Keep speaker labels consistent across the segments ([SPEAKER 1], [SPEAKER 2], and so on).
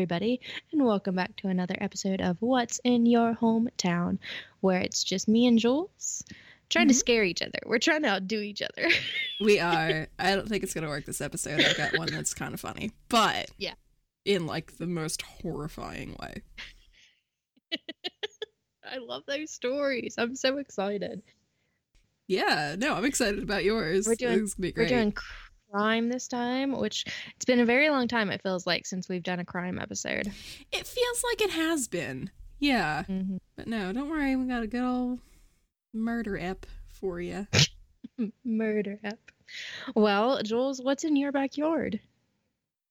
[SPEAKER 1] everybody, and welcome back to another episode of What's in Your Hometown, where it's just me and Jules trying to
[SPEAKER 2] Mhm.
[SPEAKER 1] scare each other. We're trying to outdo each other.
[SPEAKER 2] We are. I don't think it's gonna work this episode. I've got one that's kind of funny, but
[SPEAKER 1] Yeah.
[SPEAKER 2] in like the most horrifying way.
[SPEAKER 1] I love those stories. I'm so excited.
[SPEAKER 2] Yeah, no, I'm excited about yours.
[SPEAKER 1] We're doing-
[SPEAKER 2] This gonna be
[SPEAKER 1] We're doing crime this time, which it's been a very long time, it feels like, since we've done a crime episode.
[SPEAKER 2] It feels like it has been. Yeah,
[SPEAKER 1] Mhm.
[SPEAKER 2] but no, don't worry. We got a good old murder ep for you.
[SPEAKER 1] Murder ep. Well, Jules, what's in your backyard?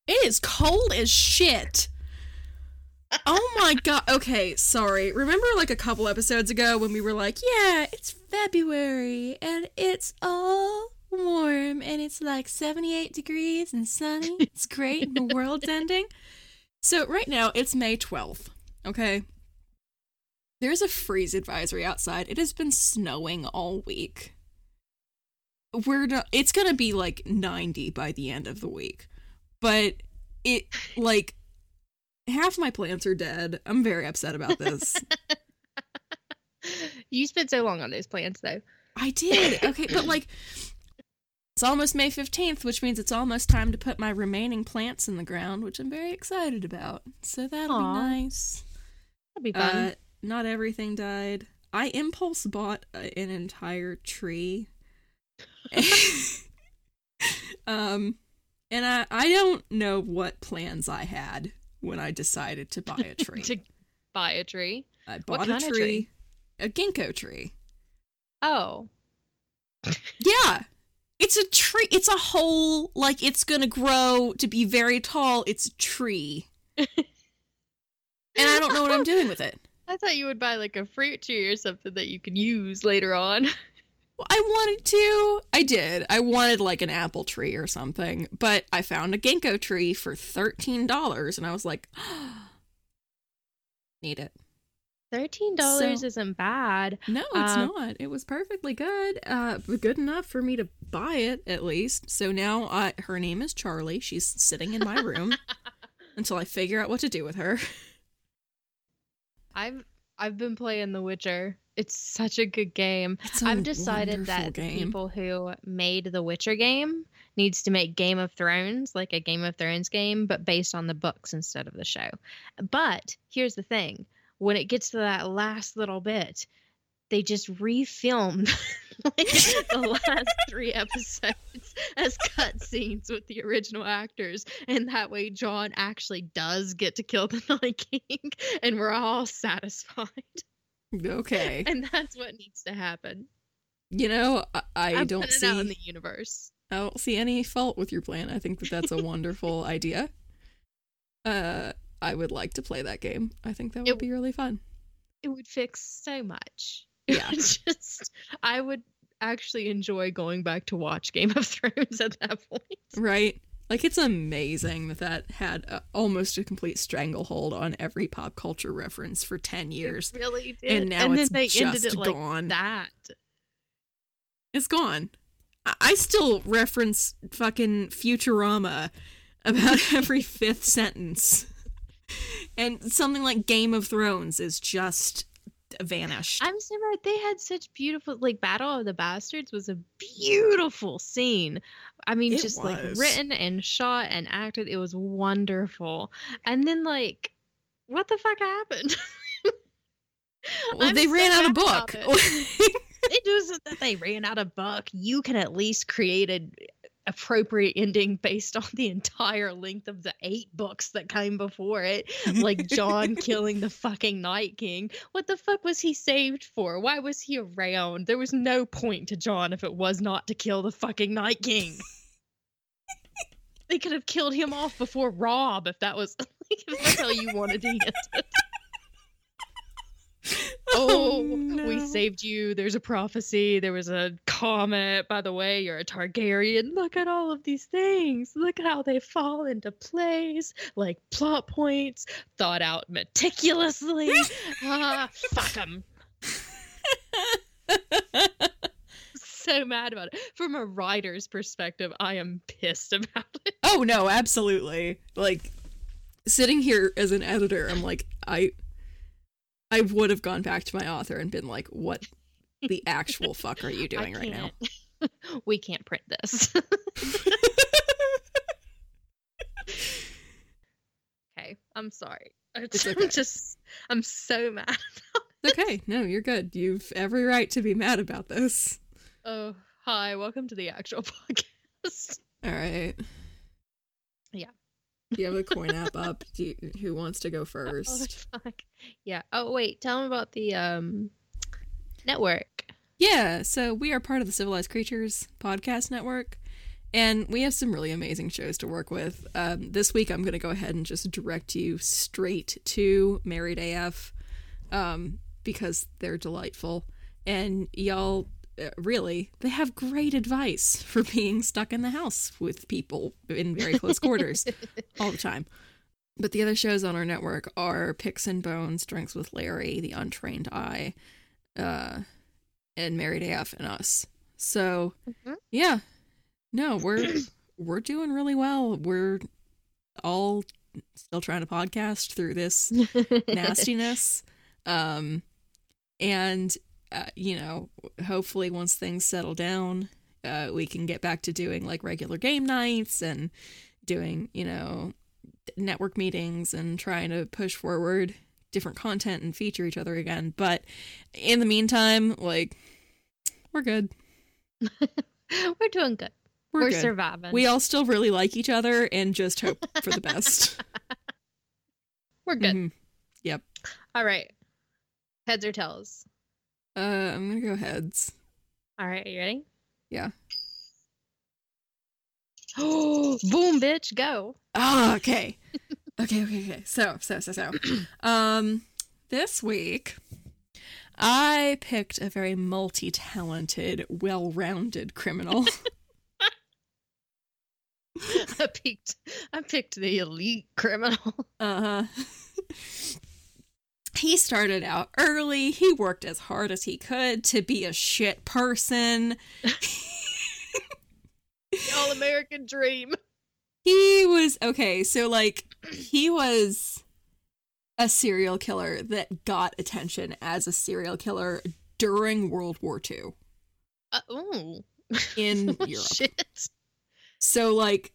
[SPEAKER 2] It is cold as shit. Oh my god. Okay, sorry. Remember like a couple episodes ago when we were like, yeah, it's February and it's all warm and it's like 78 degrees and sunny. It's great and the world's ending. So right now it's May 12th, okay? There's a freeze advisory outside. It has been snowing all week. We're not, it's going to be like 90 by the end of the week. But it like half my plants are dead. I'm very upset about this.
[SPEAKER 1] you spent so long on those plants, though.
[SPEAKER 2] I did. Okay, but like it's almost May 15th, which means it's almost time to put my remaining plants in the ground, which I'm very excited about. So that'll
[SPEAKER 1] Aw.
[SPEAKER 2] be nice.
[SPEAKER 1] That'd be fun.
[SPEAKER 2] Uh, not everything died. I impulse bought uh, an entire tree. um and I I don't know what plans I had when I decided to buy a tree.
[SPEAKER 1] to buy a tree.
[SPEAKER 2] I
[SPEAKER 1] what
[SPEAKER 2] bought a tree,
[SPEAKER 1] tree?
[SPEAKER 2] a ginkgo tree.
[SPEAKER 1] Oh,
[SPEAKER 2] Yeah. It's a tree. It's a whole like it's going to grow to be very tall. It's a tree. and I don't know what I'm doing with it.
[SPEAKER 1] I thought you would buy like a fruit tree or something that you can use later on.
[SPEAKER 2] Well, I wanted to. I did. I wanted like an apple tree or something, but I found a ginkgo tree for $13 and I was like, need it.
[SPEAKER 1] Thirteen dollars
[SPEAKER 2] So-
[SPEAKER 1] isn't bad.
[SPEAKER 2] No, it's
[SPEAKER 1] Uh,
[SPEAKER 2] not. It was perfectly good. Uh, good enough for me to buy it at least. So now uh, her name is Charlie. She's sitting in my room until I figure out what to do with her.
[SPEAKER 1] I've I've been playing The Witcher. It's such a good game. I've decided that
[SPEAKER 2] game.
[SPEAKER 1] people who made the Witcher game needs to make Game of Thrones like a Game of Thrones game, but based on the books instead of the show. But here's the thing: when it gets to that last little bit, they just refilmed like, the last three episodes as cutscenes with the original actors, and that way Jon actually does get to kill the Night King, and we're all satisfied.
[SPEAKER 2] Okay.
[SPEAKER 1] And that's what needs to happen.
[SPEAKER 2] You know, I, I don't see
[SPEAKER 1] out in the universe.
[SPEAKER 2] I don't see any fault with your plan. I think that that's a wonderful idea. Uh, I would like to play that game. I think that would
[SPEAKER 1] It-
[SPEAKER 2] be really fun.
[SPEAKER 1] It would fix so much.
[SPEAKER 2] Yeah.
[SPEAKER 1] Just I would actually enjoy going back to watch Game of Thrones at that point.
[SPEAKER 2] Right? Like it's amazing that that had a, almost a complete stranglehold on every pop culture reference for 10 years.
[SPEAKER 1] It really did.
[SPEAKER 2] And now
[SPEAKER 1] and
[SPEAKER 2] it's
[SPEAKER 1] then they ended
[SPEAKER 2] just
[SPEAKER 1] it like
[SPEAKER 2] gone.
[SPEAKER 1] that.
[SPEAKER 2] It's gone. I still reference fucking Futurama about every fifth sentence. And something like Game of Thrones is just vanished.
[SPEAKER 1] I'm so mad. They had such beautiful like Battle of the Bastards was a beautiful scene. I mean,
[SPEAKER 2] It
[SPEAKER 1] just like written and shot and acted. It was wonderful. And then like what the fuck happened?
[SPEAKER 2] well,
[SPEAKER 1] I'm
[SPEAKER 2] they
[SPEAKER 1] so
[SPEAKER 2] ran out of book.
[SPEAKER 1] it. wasn't that they ran out of book. You can at least create an appropriate ending based on the entire length of the eight books that came before it. Like Jon killing the fucking Night King. What the fuck was he saved for? Why was he around? There was no point to Jon if it was not to kill the fucking Night King. they could have killed him off before Robb if that was like, if that's how you wanted to end it. Oh, we
[SPEAKER 2] no.
[SPEAKER 1] saved you. There's a prophecy. There was a comet. By the way, you're a Targaryen. Look at all of these things. Look at how they fall into place, like plot points, thought out meticulously. ah, fuck them. so mad about it. From a writer's perspective, I am pissed about it.
[SPEAKER 2] Oh no, absolutely. Like sitting here as an editor, I'm like, I I would have gone back to my author and been like, what the actual fuck are you doing right now?
[SPEAKER 1] we can't print this. okay, I'm sorry.
[SPEAKER 2] It's
[SPEAKER 1] I'm just, I'm so mad.
[SPEAKER 2] okay, no, you're good. You've every right to be mad about this.
[SPEAKER 1] Oh, hi, welcome to the actual podcast.
[SPEAKER 2] All right.
[SPEAKER 1] Yeah.
[SPEAKER 2] Do you have a coin app up? Do you, who wants to go
[SPEAKER 1] Oh,
[SPEAKER 2] first?
[SPEAKER 1] fuck. Yeah. Oh, wait, tell them about the um network.
[SPEAKER 2] Yeah, so we are part of the Civilized Creatures podcast network, and we have some really amazing shows to work with. Um, this week, I'm going to go ahead and just direct you straight to Married AF um, because they're delightful. And y'all, really, they have great advice for being stuck in the house with people in very close quarters all the time. But the other shows on our network are Picks and Bones, Drinks with Larry, The Untrained Eye, uh, and Married AF and us. So
[SPEAKER 1] Mhm.
[SPEAKER 2] yeah, no, we're we're doing really well. We're all still trying to podcast through this nastiness, um, and uh, you know, hopefully once things settle down, uh, we can get back to doing like regular game nights and doing you know network meetings and trying to push forward different content and feature each other again. But in the meantime, like we're good.
[SPEAKER 1] We're doing good.
[SPEAKER 2] We're,
[SPEAKER 1] We're,
[SPEAKER 2] good.
[SPEAKER 1] surviving.
[SPEAKER 2] We all still really like each other and just hope for the best.
[SPEAKER 1] We're good.
[SPEAKER 2] Mhm. Yep.
[SPEAKER 1] All right. Heads or tails?
[SPEAKER 2] Uh, I'm gonna go heads.
[SPEAKER 1] All right, are you ready?
[SPEAKER 2] Yeah.
[SPEAKER 1] Oh, boom, bitch, go.
[SPEAKER 2] Oh, okay. okay, okay, okay. So, so, so, so. Um, this week, I picked a very multi-talented, well-rounded criminal.
[SPEAKER 1] I picked I picked the elite criminal.
[SPEAKER 2] Uh huh. He started out early. He worked as hard as he could to be a shit person.
[SPEAKER 1] All American dream.
[SPEAKER 2] He was okay, so like he was a serial killer that got attention as a serial killer during World War II
[SPEAKER 1] Uh, ooh.
[SPEAKER 2] in Europe.
[SPEAKER 1] Shit.
[SPEAKER 2] So like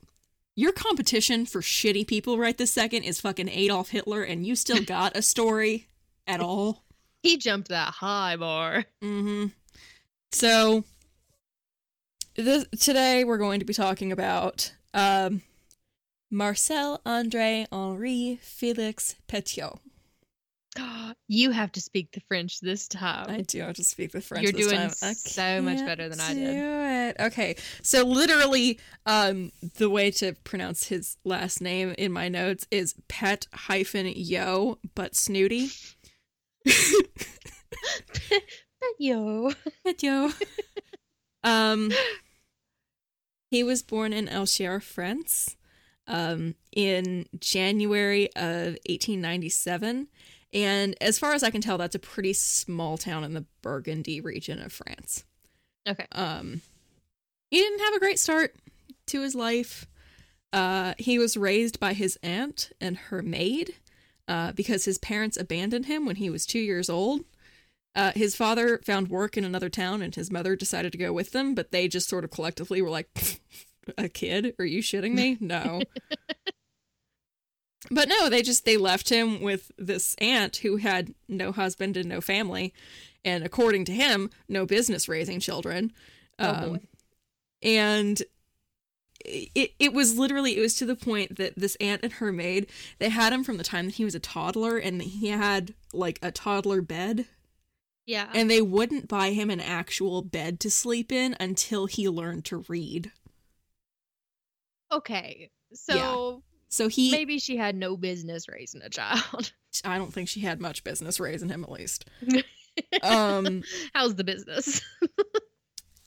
[SPEAKER 2] your competition for shitty people right this second is fucking Adolf Hitler and you still got a story at all?
[SPEAKER 1] He jumped that high bar.
[SPEAKER 2] Mm-hmm. So this, today we're going to be talking about um, Marcel Andre Henri Felix Petiot.
[SPEAKER 1] You have to speak the French this time.
[SPEAKER 2] I do have to speak the French.
[SPEAKER 1] You're doing. So much better than I
[SPEAKER 2] do
[SPEAKER 1] did.
[SPEAKER 2] It. Okay, so literally, um, the way to pronounce his last name in my notes is Pet hyphen Yo, but snooty.
[SPEAKER 1] Yo.
[SPEAKER 2] Petio. um, he was born in Algiers, France, um, in January of 1897. And as far as I can tell, that's a pretty small town in the Burgundy region of France.
[SPEAKER 1] Okay.
[SPEAKER 2] Um, he didn't have a great start to his life. Uh, he was raised by his aunt and her maid uh, because his parents abandoned him when he was two years old. Uh, his father found work in another town and his mother decided to go with them, but they just sort of collectively were like, a kid? Are you shitting me? No. but no, they just they left him with this aunt who had no husband and no family, and according to him, no business raising children.
[SPEAKER 1] Oh,
[SPEAKER 2] Um,
[SPEAKER 1] boy.
[SPEAKER 2] and it it was literally it was to the point that this aunt and her maid they had him from the time that he was a toddler and he had like a toddler bed
[SPEAKER 1] Yeah.
[SPEAKER 2] and they wouldn't buy him an actual bed to sleep in until he learned to read.
[SPEAKER 1] okay. So
[SPEAKER 2] So he
[SPEAKER 1] maybe she had no business raising a child.
[SPEAKER 2] I don't think she had much business raising him at least. Um
[SPEAKER 1] How's the business?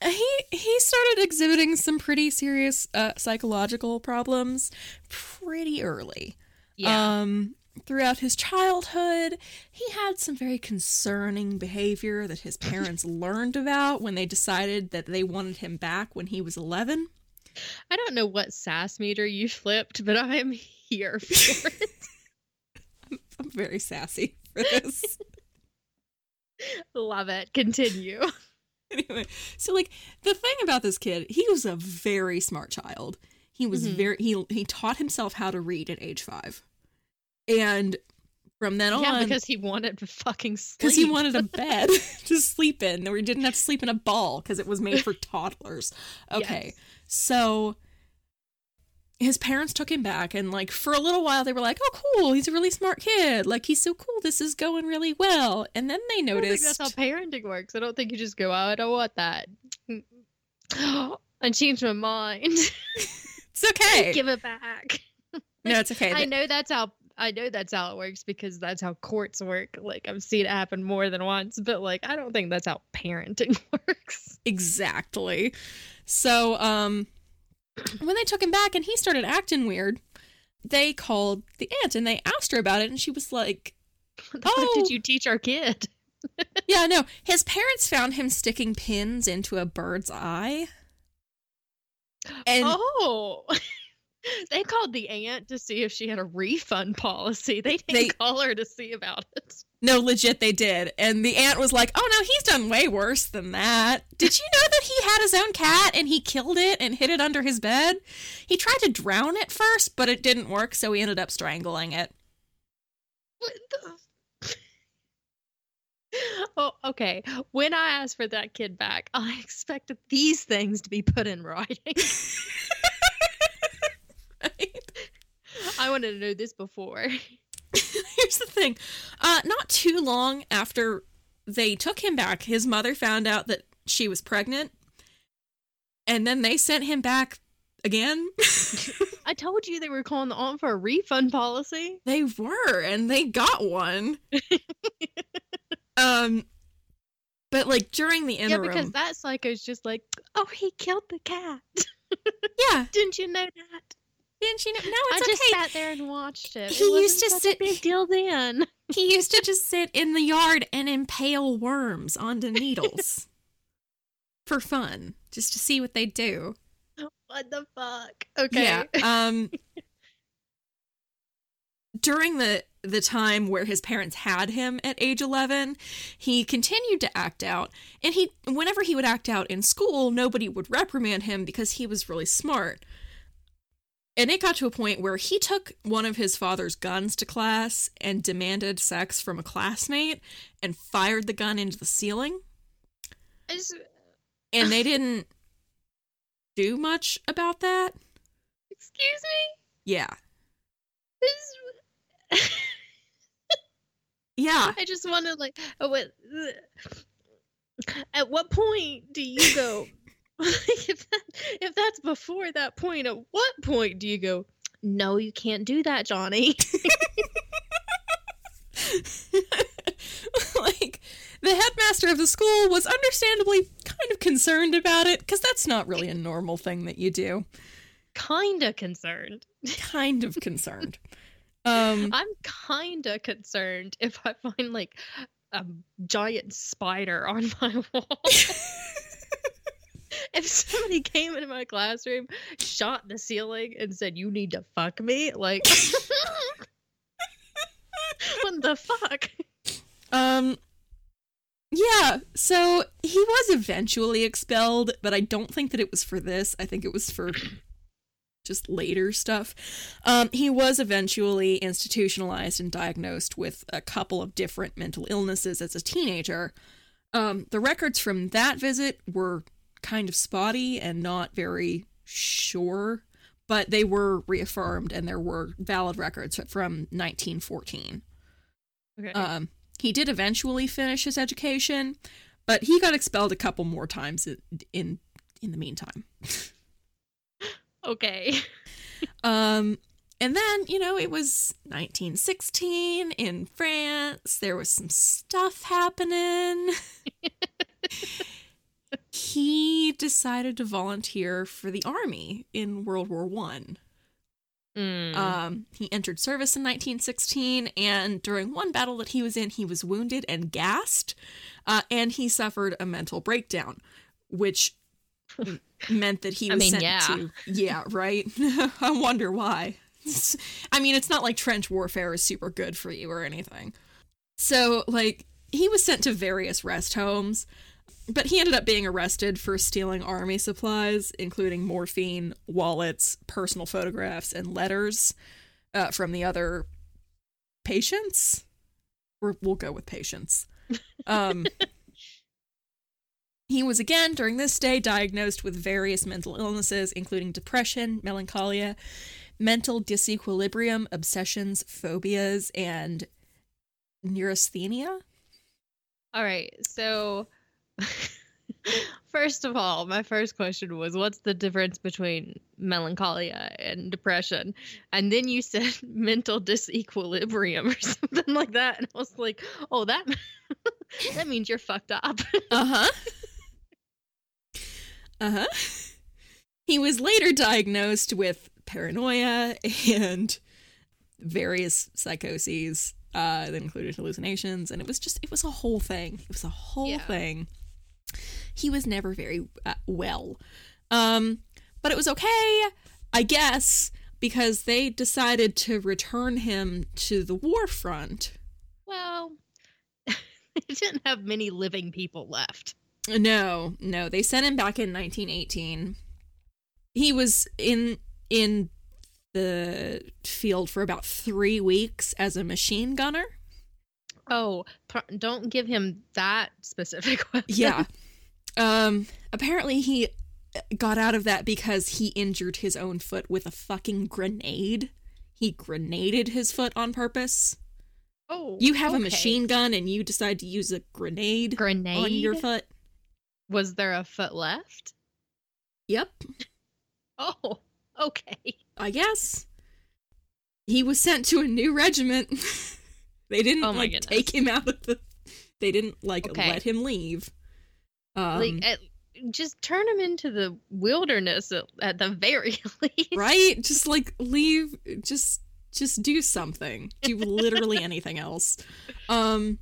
[SPEAKER 2] he he started exhibiting some pretty serious uh, psychological problems pretty early.
[SPEAKER 1] yeah.
[SPEAKER 2] Um, throughout his childhood, he had some very concerning behavior that his parents learned about when they decided that they wanted him back when he was 11.
[SPEAKER 1] I don't know what sass meter you flipped, but I am here for it.
[SPEAKER 2] I'm very sassy for this.
[SPEAKER 1] Love it. Continue.
[SPEAKER 2] anyway, so like the thing about this kid, he was a very smart child. He was
[SPEAKER 1] Mhm.
[SPEAKER 2] very he he taught himself how to read at age five, and from then on
[SPEAKER 1] Yeah,
[SPEAKER 2] on,
[SPEAKER 1] because he wanted to fucking sleep.
[SPEAKER 2] because he wanted a bed to sleep in, or he didn't have to sleep in a ball because it was made for toddlers. Okay,
[SPEAKER 1] Yes.
[SPEAKER 2] so his parents took him back, and like for a little while, they were like, "Oh, cool, he's a really smart kid. Like he's so cool. This is going really well." And then they
[SPEAKER 1] I don't think
[SPEAKER 2] noticed.
[SPEAKER 1] that's how parenting works. I don't think you just go, "Oh, I don't want that. I changed my mind.
[SPEAKER 2] it's okay.
[SPEAKER 1] Give it back.
[SPEAKER 2] no, it's okay.
[SPEAKER 1] I know that's how I know that's how it works because that's how courts work. Like I've seen it happen more than once, but like I don't think that's how parenting works.
[SPEAKER 2] Exactly. So, um, when they took him back and he started acting weird, they called the aunt and they asked her about it, and she was like,
[SPEAKER 1] What the fuck
[SPEAKER 2] Oh.
[SPEAKER 1] did you teach our kid?
[SPEAKER 2] "Yeah, no. His parents found him sticking pins into a bird's eye." And
[SPEAKER 1] oh. They called the aunt to see if she had a refund policy. They didn't
[SPEAKER 2] They-
[SPEAKER 1] call her to see about it.
[SPEAKER 2] no, legit, they did. And the aunt was like, "Oh no, he's done way worse than that. Did you know that he had his own cat and he killed it and hid it under his bed? He tried to drown it first, but it didn't work, so he ended up strangling it."
[SPEAKER 1] What the? Oh, okay. When I asked for that kid back, I expected these things to be put in writing.
[SPEAKER 2] Right?
[SPEAKER 1] I wanted to know this before.
[SPEAKER 2] Here's the thing. Uh, not too long after they took him back, his mother found out that she was pregnant. And then they sent him back again.
[SPEAKER 1] I told you they were calling the aunt for a refund policy.
[SPEAKER 2] they were, and they got one. um, but like during the
[SPEAKER 1] Yeah,
[SPEAKER 2] interim,
[SPEAKER 1] because that psycho's just like, oh, he killed the cat.
[SPEAKER 2] yeah,
[SPEAKER 1] Didn't you know that?
[SPEAKER 2] Didn't you know? No,
[SPEAKER 1] I
[SPEAKER 2] it's
[SPEAKER 1] just
[SPEAKER 2] okay.
[SPEAKER 1] sat there and watched it.
[SPEAKER 2] He
[SPEAKER 1] it
[SPEAKER 2] used to sit-
[SPEAKER 1] big deal then.
[SPEAKER 2] He used to just sit in the yard and impale worms onto needles for fun, just to see what they do.
[SPEAKER 1] what the fuck? Okay.
[SPEAKER 2] Yeah. Um during the the time where his parents had him at age 11, he continued to act out and he whenever he would act out in school, nobody would reprimand him because he was really smart. And it got to a point where he took one of his father's guns to class and demanded sex from a classmate and fired the gun into the ceiling.
[SPEAKER 1] Just,
[SPEAKER 2] And they didn't do much about that.
[SPEAKER 1] excuse me?
[SPEAKER 2] Yeah.
[SPEAKER 1] This-
[SPEAKER 2] Yeah.
[SPEAKER 1] I just wanted like, oh, what, at what point do you go? if that, if that's before that point, at what point do you go? No, you can't do that, Johnny.
[SPEAKER 2] like the headmaster of the school was understandably kind of concerned about it because that's not really a normal thing that you do.
[SPEAKER 1] kinda concerned.
[SPEAKER 2] Kind of concerned. Um
[SPEAKER 1] I'm kinda concerned if I find like a giant spider on my wall. If somebody came into my classroom, shot the ceiling, and said, "You need to fuck me," like, what the fuck?
[SPEAKER 2] um yeah, so he was eventually expelled, but I don't think that it was for this. I think it was for just later stuff. Um, he was eventually institutionalized and diagnosed with a couple of different mental illnesses as a teenager. Um, the records from that visit were kind of spotty and not very sure, but they were reaffirmed and there were valid records from 1914.
[SPEAKER 1] Okay.
[SPEAKER 2] Um, he did eventually finish his education, but he got expelled a couple more times in in, in the meantime.
[SPEAKER 1] okay.
[SPEAKER 2] Um, and then, you know, it was 1916 in France. There was some stuff happening. he decided to volunteer for the army in World War One.
[SPEAKER 1] Mm.
[SPEAKER 2] Um, he entered service in 1916, and during one battle that he was in, he was wounded and gassed, uh, and he suffered a mental breakdown, which meant that he
[SPEAKER 1] I
[SPEAKER 2] was
[SPEAKER 1] mean,
[SPEAKER 2] sent
[SPEAKER 1] yeah.
[SPEAKER 2] to. Yeah, right. I wonder why. I mean, it's not like trench warfare is super good for you or anything. So, like, he was sent to various rest homes, but he ended up being arrested for stealing army supplies, including morphine, wallets, personal photographs, and letters uh, from the other patients. We're, we'll go with patients. Um, he was again during this day diagnosed with various mental illnesses, including depression, melancholia, mental disequilibrium, obsessions, phobias, and neurasthenia.
[SPEAKER 1] All right. So, first of all, my first question was what's the difference between melancholia and depression? And then you said mental disequilibrium or something like that. And I was like, oh, that, that means you're fucked up.
[SPEAKER 2] Uh huh. Uh huh. He was later diagnosed with paranoia and various psychoses uh, that included hallucinations, and it was just it was a whole thing. It was a whole
[SPEAKER 1] Yeah.
[SPEAKER 2] thing. He was never very uh, well, um, but it was okay, I guess, because they decided to return him to the war front.
[SPEAKER 1] well, they didn't have many living people left.
[SPEAKER 2] No, no, they sent him back in 1918. He was in in the field for about three weeks as a machine gunner.
[SPEAKER 1] Oh, don't give him that specific weapon.
[SPEAKER 2] Yeah. Um. Apparently, he got out of that because he injured his own foot with a fucking grenade. He grenaded his foot on purpose.
[SPEAKER 1] Oh,
[SPEAKER 2] You have a machine gun and you decide to use a grenade,
[SPEAKER 1] grenade.
[SPEAKER 2] on your foot.
[SPEAKER 1] Was there a foot left?
[SPEAKER 2] Yep.
[SPEAKER 1] Oh, okay.
[SPEAKER 2] I guess. He was sent to a new regiment. they didn't
[SPEAKER 1] Oh
[SPEAKER 2] like
[SPEAKER 1] goodness.
[SPEAKER 2] take him out of the they didn't like
[SPEAKER 1] Okay.
[SPEAKER 2] let him leave. Um,
[SPEAKER 1] like, at, just turn him into the wilderness at, at the very least.
[SPEAKER 2] right? Just like leave just just do something. Do literally anything else. Um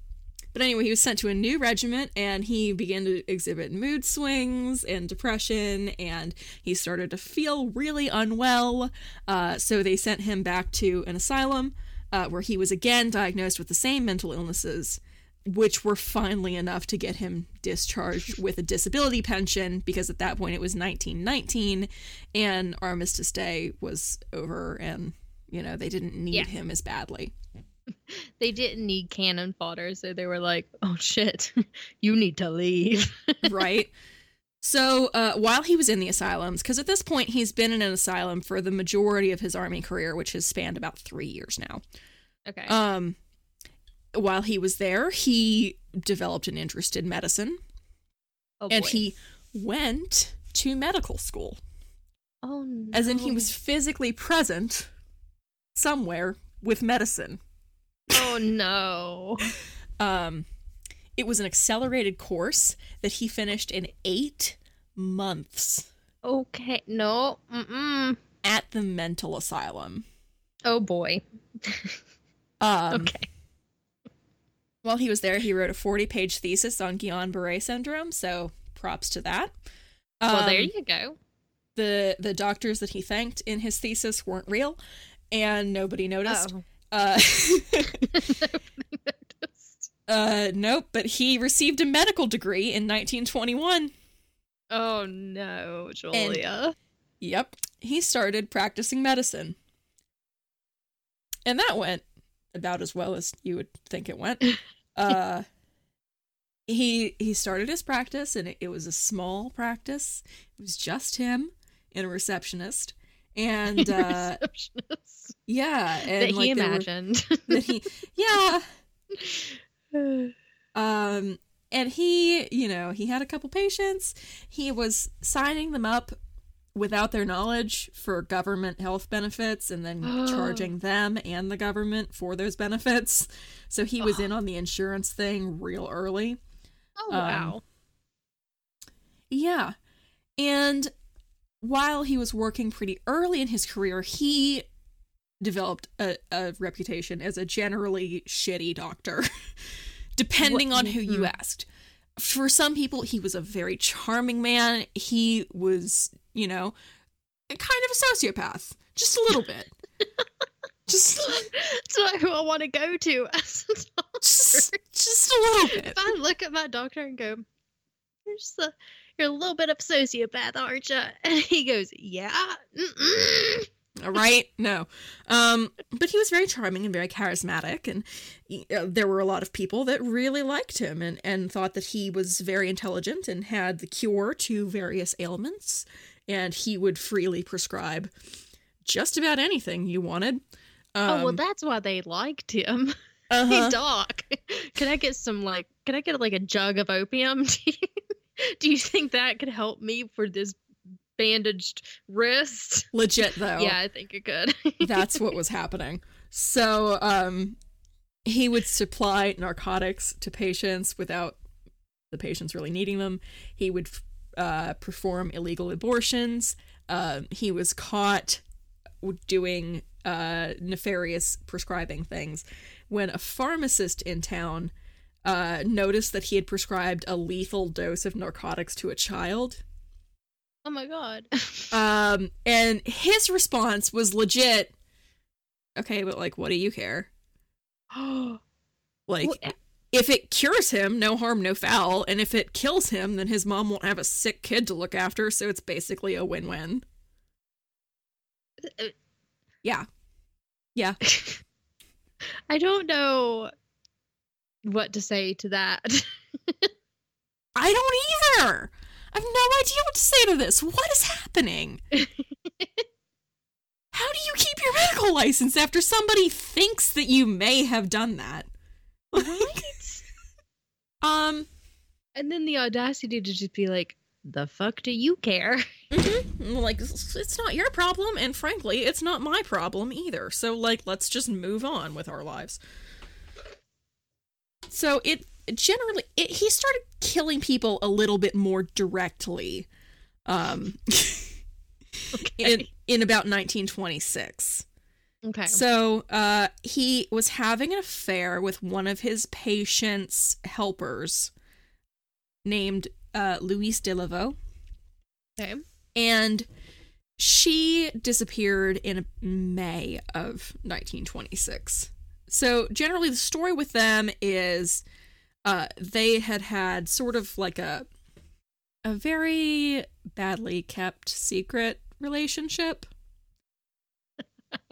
[SPEAKER 2] but anyway, he was sent to a new regiment and he began to exhibit mood swings and depression and he started to feel really unwell. Uh, so they sent him back to an asylum uh, where he was again diagnosed with the same mental illnesses, which were finally enough to get him discharged with a disability pension because at that point it was 1919 and Armistice Day was over and, you know, they didn't need
[SPEAKER 1] Yeah.
[SPEAKER 2] him as badly.
[SPEAKER 1] They didn't need cannon fodder, so they were like, "Oh shit, you need to leave."
[SPEAKER 2] right? So uh, while he was in the asylums, because at this point he's been in an asylum for the majority of his army career, which has spanned about three years now.
[SPEAKER 1] Okay.
[SPEAKER 2] Um, while he was there, he developed an interest in medicine,
[SPEAKER 1] oh,
[SPEAKER 2] and
[SPEAKER 1] boy.
[SPEAKER 2] he went to medical school,
[SPEAKER 1] Oh no.
[SPEAKER 2] as in he was physically present somewhere with medicine.
[SPEAKER 1] Oh no.
[SPEAKER 2] Um, it was an accelerated course that he finished in eight months
[SPEAKER 1] Okay. No. Mm-mm.
[SPEAKER 2] at the mental asylum.
[SPEAKER 1] Oh boy.
[SPEAKER 2] Um,
[SPEAKER 1] Okay.
[SPEAKER 2] While he was there, he wrote a 40 page thesis on Guillain Barre syndrome, so props to that.
[SPEAKER 1] well, there
[SPEAKER 2] Um,
[SPEAKER 1] you go.
[SPEAKER 2] The, the doctors that he thanked in his thesis weren't real, and nobody noticed.
[SPEAKER 1] Oh.
[SPEAKER 2] Uh,
[SPEAKER 1] Nobody noticed.
[SPEAKER 2] uh, nope, but he received a medical degree in 1921.
[SPEAKER 1] Oh no, Julia.
[SPEAKER 2] Yep. He started practicing medicine. And that went about as well as you would think it went. Uh he he started his practice and it, it was a small practice. It was just him and a receptionist. And uh
[SPEAKER 1] Receptionist.
[SPEAKER 2] yeah, and
[SPEAKER 1] that he
[SPEAKER 2] like, were-
[SPEAKER 1] imagined.
[SPEAKER 2] that he yeah. Um, and he, you know, he had a couple patients. He was signing them up without their knowledge for government health benefits and then charging them and the government for those benefits. So he was in on the insurance thing real early.
[SPEAKER 1] oh
[SPEAKER 2] Um,
[SPEAKER 1] wow.
[SPEAKER 2] Yeah. And while he was working pretty early in his career, he developed a, a reputation as a generally shitty doctor, depending
[SPEAKER 1] What-
[SPEAKER 2] on who you
[SPEAKER 1] mhm.
[SPEAKER 2] asked. For some people, he was a very charming man. He was, you know, kind of a sociopath. Just a little bit. just,
[SPEAKER 1] That's not who I want to go to as a doctor.
[SPEAKER 2] just, just a little bit.
[SPEAKER 1] If I look at my doctor and go, "You're just a, you're a little bit of a sociopath, aren't you?" and he goes, "Yeah." Mm-mm.
[SPEAKER 2] All right no um but he was very charming and very charismatic and uh, there were a lot of people that really liked him and and thought that he was very intelligent and had the cure to various ailments and he would freely prescribe just about anything you wanted um,
[SPEAKER 1] oh well, that's why they liked him.
[SPEAKER 2] uh-huh.
[SPEAKER 1] Hey doc, can I get some like? Can I get like a jug of opium? Do you, do you think that could help me for this bandaged wrist?
[SPEAKER 2] legit though
[SPEAKER 1] Yeah, I think it could.
[SPEAKER 2] that's what was happening. So, um, he would supply narcotics to patients without the patients really needing them. He would uh, perform illegal abortions. Um, he was caught doing uh, nefarious prescribing things when a pharmacist in town uh, noticed that he had prescribed a lethal dose of narcotics to a child.
[SPEAKER 1] oh my god.
[SPEAKER 2] Um, and his response was legit. Okay, but like, what do you care? Like,
[SPEAKER 1] Well,
[SPEAKER 2] if it cures him, no harm, no foul. And if it kills him, then his mom won't have a sick kid to look after. So it's basically a win win.
[SPEAKER 1] Uh,
[SPEAKER 2] Yeah. Yeah.
[SPEAKER 1] I don't know what to say to that.
[SPEAKER 2] I don't either. I have no idea what to say to this. What is happening? How do you keep your medical license after somebody thinks that you may have done that? Um,
[SPEAKER 1] and then the audacity to just be like, "The fuck do you care?"
[SPEAKER 2] mhm, like it's not your problem, and frankly, it's not my problem either. So, like, let's just move on with our lives. So it generally it, he started killing people a little bit more directly, um, in in about 1926.
[SPEAKER 1] Okay.
[SPEAKER 2] So uh, he was having an affair with one of his patient's helpers named uh, Louise Delaveau,
[SPEAKER 1] Okay.
[SPEAKER 2] and she disappeared in May of 1926. So generally, the story with them is uh, they had had sort of like a a very badly kept secret relationship.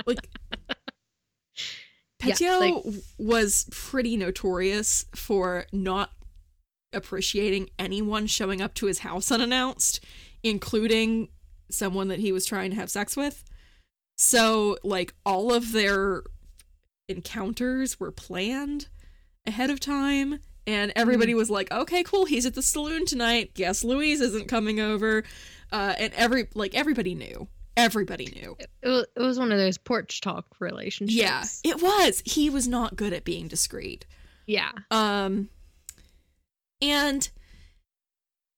[SPEAKER 2] Like
[SPEAKER 1] Yeah, like-
[SPEAKER 2] was pretty notorious for not appreciating anyone showing up to his house unannounced, including someone that he was trying to have sex with. So, like, all of their encounters were planned ahead of time. And everybody was like, okay, cool, he's at the saloon tonight. Guess Louise isn't coming over. Uh, and every, like, everybody knew. Everybody knew.
[SPEAKER 1] It, it was, was one of those porch talk relationships.
[SPEAKER 2] Yeah, it was. He was not good at being discreet.
[SPEAKER 1] Yeah.
[SPEAKER 2] Um and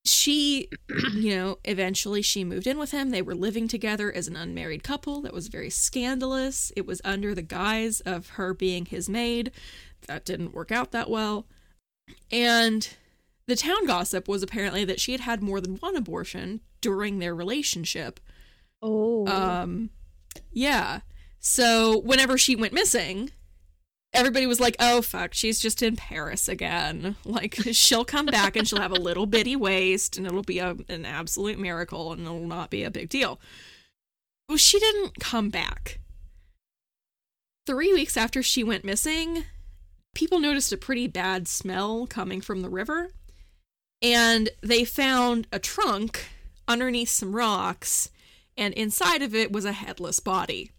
[SPEAKER 2] she, you know, eventually she moved in with him. They were living together as an unmarried couple. That was very scandalous. It was under the guise of her being his maid. That didn't work out that well. And the town gossip was apparently that she had had more than one abortion during their relationship.
[SPEAKER 1] Oh.
[SPEAKER 2] Um, yeah. So whenever she went missing, everybody was like, "Oh fuck, she's just in Paris again." Like she'll come back and she'll have a little bitty waist, and it'll be a, an absolute miracle, and it'll not be a big deal. Well, she didn't come back. Three weeks after she went missing, people noticed a pretty bad smell coming from the river, and they found a trunk underneath some rocks and inside of it was a headless body.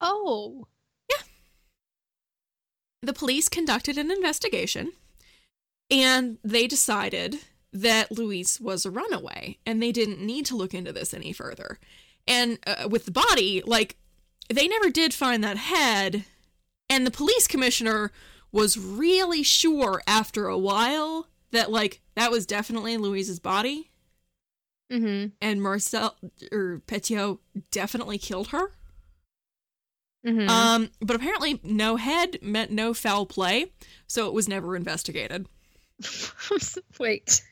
[SPEAKER 1] oh. Yeah.
[SPEAKER 2] The police conducted an investigation and they decided that Louise was a runaway and they didn't need to look into this any further. And uh, with the body, like, they never did find that head, and the police commissioner was really sure after a while that, like, that was definitely Louise's body.
[SPEAKER 1] Mm-hmm.
[SPEAKER 2] and Marcel or Petiot definitely killed her.
[SPEAKER 1] Mm-hmm.
[SPEAKER 2] Um, but apparently no head meant no foul play, so it was never investigated.
[SPEAKER 1] Wait.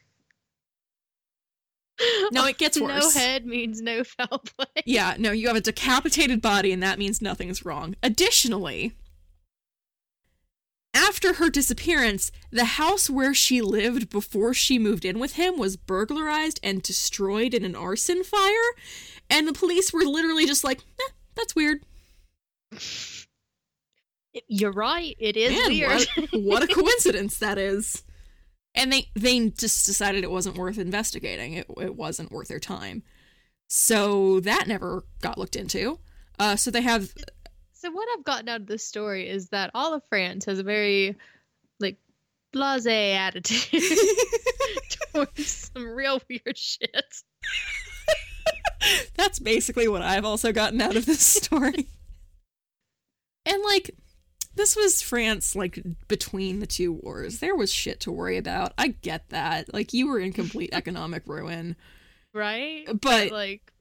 [SPEAKER 2] No, it gets worse.
[SPEAKER 1] no head means no foul play.
[SPEAKER 2] Yeah, no, you have a decapitated body, and that means nothing's wrong. Additionally, after her disappearance, the house where she lived before she moved in with him was burglarized and destroyed in an arson fire, and the police were literally just like, eh, that's weird.
[SPEAKER 1] You're right. It is
[SPEAKER 2] Man,
[SPEAKER 1] weird.
[SPEAKER 2] What, what a coincidence that is. And they they just decided it wasn't worth investigating. It it wasn't worth their time. So that never got looked into. Uh, so they have
[SPEAKER 1] so what I've gotten out of this story is that all of France has a very like blasé attitude towards some real weird shit.
[SPEAKER 2] That's basically what I've also gotten out of this story. and like this was France like between the two wars. There was shit to worry about. I get that. Like you were in complete economic ruin.
[SPEAKER 1] Right?
[SPEAKER 2] But
[SPEAKER 1] like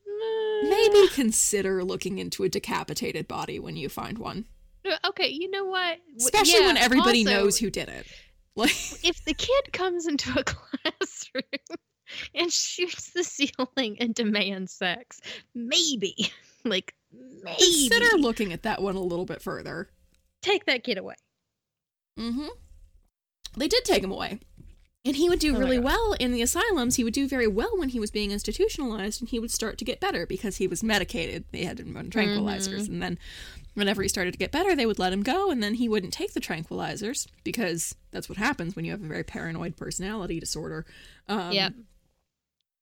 [SPEAKER 2] maybe consider looking into a decapitated body when you find one.
[SPEAKER 1] uh, Okay, you know what?
[SPEAKER 2] Especially when everybody
[SPEAKER 1] also,
[SPEAKER 2] knows who did it. Like
[SPEAKER 1] if the kid comes into a classroom and shoots the ceiling and demands sex, maybe, like maybe
[SPEAKER 2] consider looking at that one a little bit further.
[SPEAKER 1] take that kid away.
[SPEAKER 2] Mm-hmm. They did take him away. And he would do
[SPEAKER 1] Oh
[SPEAKER 2] really well in the asylums. He would do very well when he was being institutionalized, and he would start to get better because he was medicated. They had him on tranquilizers.
[SPEAKER 1] Mm-hmm.
[SPEAKER 2] And then, whenever he started to get better, they would let him go, and then he wouldn't take the tranquilizers because that's what happens when you have a very paranoid personality disorder. Um,
[SPEAKER 1] Yep.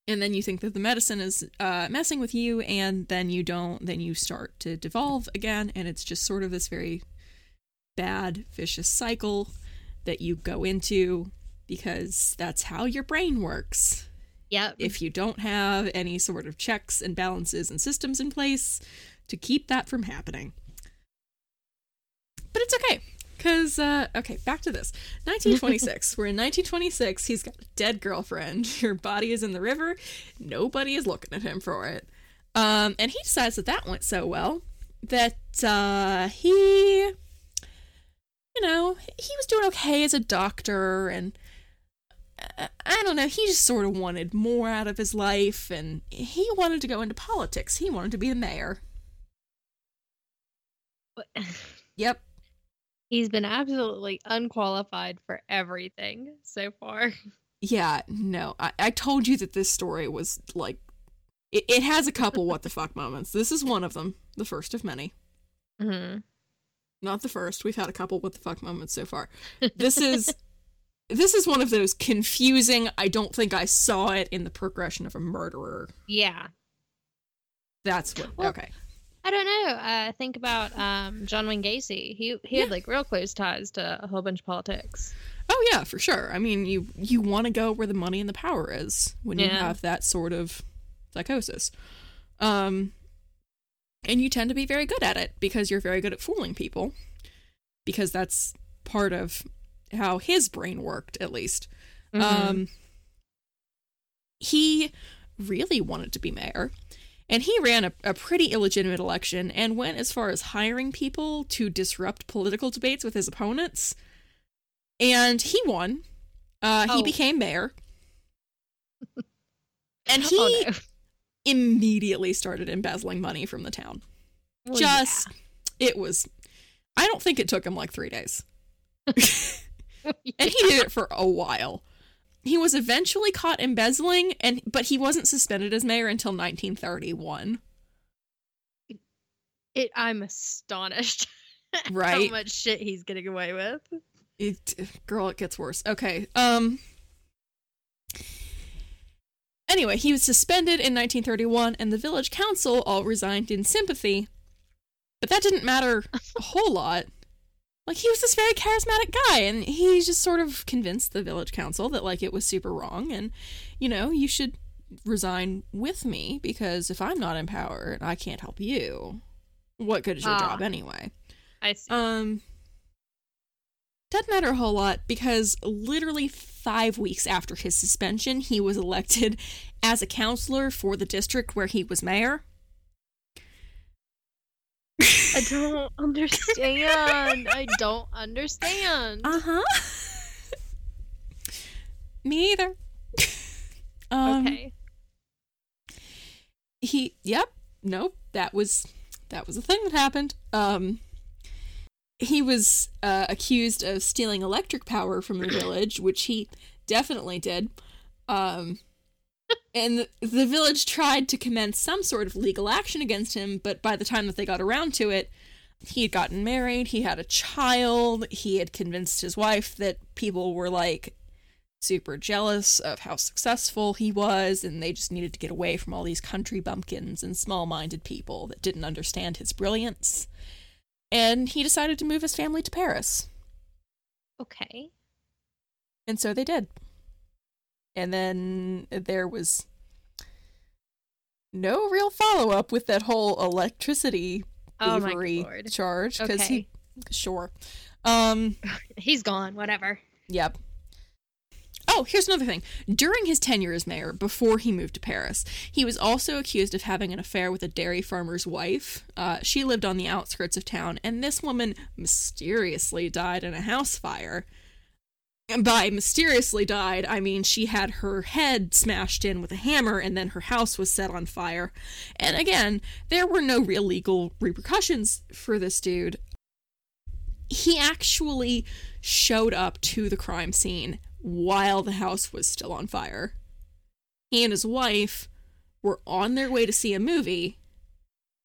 [SPEAKER 2] And then you think that the medicine is uh, messing with you, and then you don't, then you start to devolve again, and it's just sort of this very bad, vicious cycle that you go into because that's how your brain works.
[SPEAKER 1] Yep.
[SPEAKER 2] If you don't have any sort of checks and balances and systems in place to keep that from happening. But it's okay. Because, uh, okay, back to this. 1926. We're in 1926. He's got a dead girlfriend. Your body is in the river. Nobody is looking at him for it. Um, and he decides that that went so well that uh, he, you know, he was doing okay as a doctor and I don't know, he just sort of wanted more out of his life and he wanted to go into politics. He wanted to be the mayor. Yep.
[SPEAKER 1] He's been absolutely unqualified for everything so far.
[SPEAKER 2] Yeah, no, I, I told you that this story was like, it, it has a couple what the fuck moments. This is one of them, the first of many.
[SPEAKER 1] Mm-hmm.
[SPEAKER 2] Not the first. We've had a couple what the fuck moments so far. This is. This is one of those confusing. I don't think I saw it in the progression of a murderer.
[SPEAKER 1] Yeah.
[SPEAKER 2] That's what.
[SPEAKER 1] Well,
[SPEAKER 2] okay.
[SPEAKER 1] I don't know. Uh, think about um, John Wayne Gacy. He he had like real close ties to a whole bunch of politics.
[SPEAKER 2] Oh yeah, for sure. I mean, you you want to go where the money and the power is when you have that sort of psychosis. Um and you tend to be very good at it because you're very good at fooling people because that's part of how his brain worked at least.
[SPEAKER 1] Mhm.
[SPEAKER 2] Um he really wanted to be mayor. And he ran a, a pretty illegitimate election and went as far as hiring people to disrupt political debates with his opponents. And he won. Uh, he
[SPEAKER 1] Oh.
[SPEAKER 2] became mayor. and he
[SPEAKER 1] Oh, no.
[SPEAKER 2] immediately started embezzling money from the town.
[SPEAKER 1] Well,
[SPEAKER 2] Just, it was, I don't think it took him like three days.
[SPEAKER 1] yeah.
[SPEAKER 2] and he did it for a while. He was eventually caught embezzling, and but he wasn't suspended as mayor until 1931.
[SPEAKER 1] It, I'm astonished
[SPEAKER 2] Right.
[SPEAKER 1] how much shit he's getting away with.
[SPEAKER 2] It, girl, it gets worse. Okay. Um. Anyway, he was suspended in 1931, and the village council all resigned in sympathy. But that didn't matter a whole lot. Like he was this very charismatic guy, and he just sort of convinced the village council that like it was super wrong, and you know you should resign with me because if I'm not in power, and I can't help you. What good is your
[SPEAKER 1] Ah.
[SPEAKER 2] job anyway?
[SPEAKER 1] I see.
[SPEAKER 2] Um, doesn't matter a whole lot because literally five weeks after his suspension, he was elected as a counselor for the district where he was mayor.
[SPEAKER 1] I don't understand. I don't understand.
[SPEAKER 2] Uh huh. Me either. um,
[SPEAKER 1] okay.
[SPEAKER 2] he yep nope that was that was a thing that happened um he was uh, accused of stealing electric power from the village which he definitely did um and the, the village tried to commence some sort of legal action against him but by the time that they got around to it he had gotten married he had a child he had convinced his wife that people were like super jealous of how successful he was, and they just needed to get away from all these country bumpkins and small minded people that didn't understand his brilliance. And he decided to move his family to Paris.
[SPEAKER 1] Okay.
[SPEAKER 2] And so they did. And then there was no real follow up with that whole electricity
[SPEAKER 1] Oh
[SPEAKER 2] thievery
[SPEAKER 1] lord.
[SPEAKER 2] charge because
[SPEAKER 1] Okay.
[SPEAKER 2] he sure um
[SPEAKER 1] He's gone. Whatever.
[SPEAKER 2] Yep. Oh, here's another thing. During his tenure as mayor, before he moved to Paris, he was also accused of having an affair with a dairy farmer's wife. Uh, she lived on the outskirts of town, and this woman mysteriously died in a house fire. By mysteriously died, I mean she had her head smashed in with a hammer and then her house was set on fire. And again, there were no real legal repercussions for this dude he actually showed up to the crime scene while the house was still on fire. He and his wife were on their way to see a movie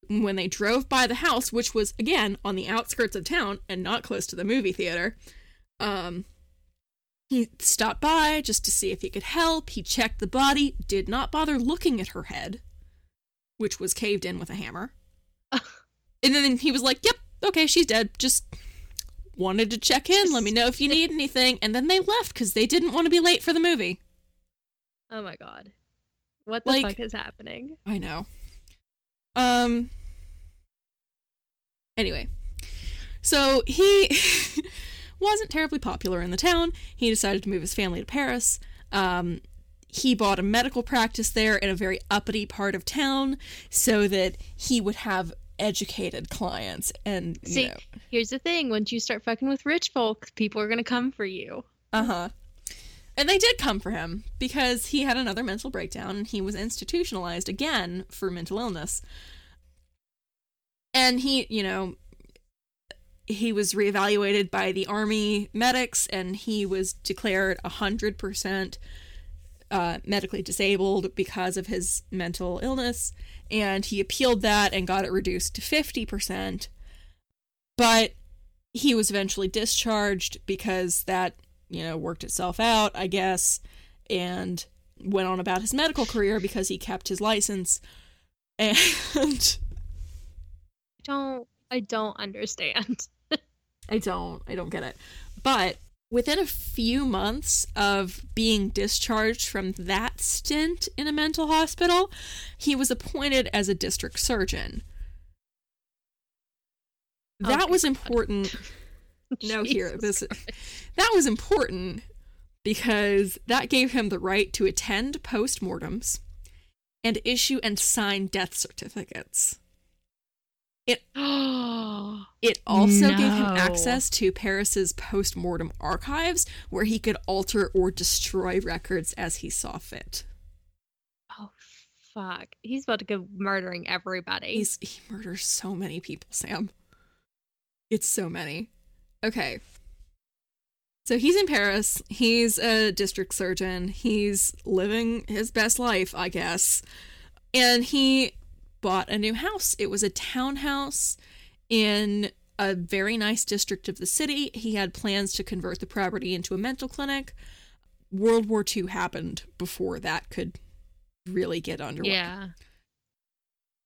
[SPEAKER 2] when they drove by the house, which was again on the outskirts of town and not close to the movie theater. Um, he stopped by just to see if he could help. He checked the body, did not bother looking at her head, which was caved in with a hammer. and then he was like, "Yep, okay, she's dead. Just wanted to check in. Let me know if you need anything." And then they left because they didn't want to be late for the movie.
[SPEAKER 1] Oh my god. What the
[SPEAKER 2] Like-
[SPEAKER 1] fuck is happening?
[SPEAKER 2] I know. Um. Anyway, so he wasn't terribly popular in the town. He decided to move his family to Paris. Um, he bought a medical practice there in a very uppity part of town so that he would have educated clients and you
[SPEAKER 1] See,
[SPEAKER 2] know
[SPEAKER 1] here's the thing: once you start fucking with rich folk, people are gonna come for you.
[SPEAKER 2] Uh-huh. And they did come for him because he had another mental breakdown and he was institutionalized again for mental illness. And he, you know, he was reevaluated by the army medics and he was declared 100% uh, medically disabled because of his mental illness. And he appealed that and got it reduced to 50%. But he was eventually discharged because that you know, worked itself out, I guess, and went on about his medical career because he kept his license. And
[SPEAKER 1] I don't. I don't understand.
[SPEAKER 2] I don't, I don't get it. But within a few months of being discharged from that stint in a mental hospital, he was appointed as a district surgeon. That
[SPEAKER 1] Oh
[SPEAKER 2] was important no here this that was important because that gave him the right to attend postmortems and issue and sign death certificates
[SPEAKER 1] Oh,
[SPEAKER 2] it also gave him access to paris's post-mortem archives where he could alter or destroy records as he saw fit.
[SPEAKER 1] Oh, fuck! He's about to go murdering everybody.
[SPEAKER 2] He's, he murders so many people sam. It's so many. Okay. So he's in paris. He's a district surgeon. He's living his best life i guess. And he bought a new house it was a townhouse in a very nice district of the city he had plans to convert the property into a mental clinic world war ii happened before that could really get underway
[SPEAKER 1] yeah.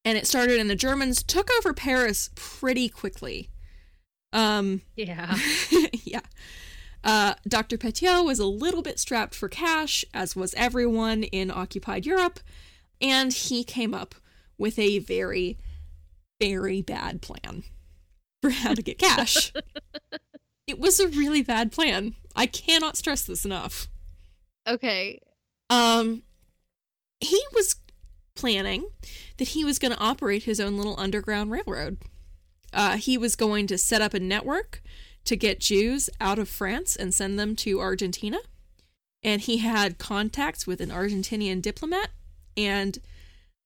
[SPEAKER 2] and it started and the germans took over paris pretty quickly um
[SPEAKER 1] Yeah.
[SPEAKER 2] yeah uh, Dr. Petiot was a little bit strapped for cash, as was everyone in occupied Europe, and he came up with a very, very bad plan for how to get cash. it was a really bad plan. I cannot stress this enough.
[SPEAKER 1] Okay.
[SPEAKER 2] Um, he was planning that he was going to operate his own little underground railroad. Uh, he was going to set up a network to get Jews out of France and send them to Argentina. And he had contacts with an Argentinian diplomat. And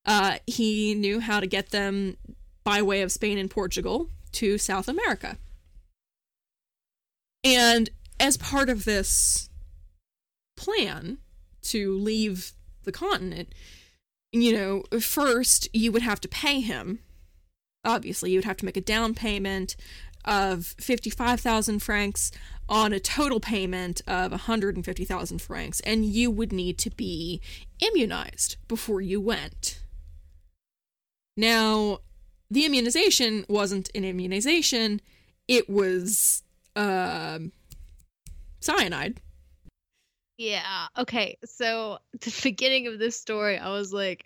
[SPEAKER 2] uh, he knew how to get them by way of Spain and Portugal to South America. And as part of this plan to leave the continent, you know, first you would have to pay him. Obviously, you would have to make a down payment of 55,000 francs on a total payment of 150,000 francs, and you would need to be immunized before you went. Now, the immunization wasn't an immunization, it was uh, cyanide.
[SPEAKER 1] Yeah. Okay. So the beginning of this story, I was like,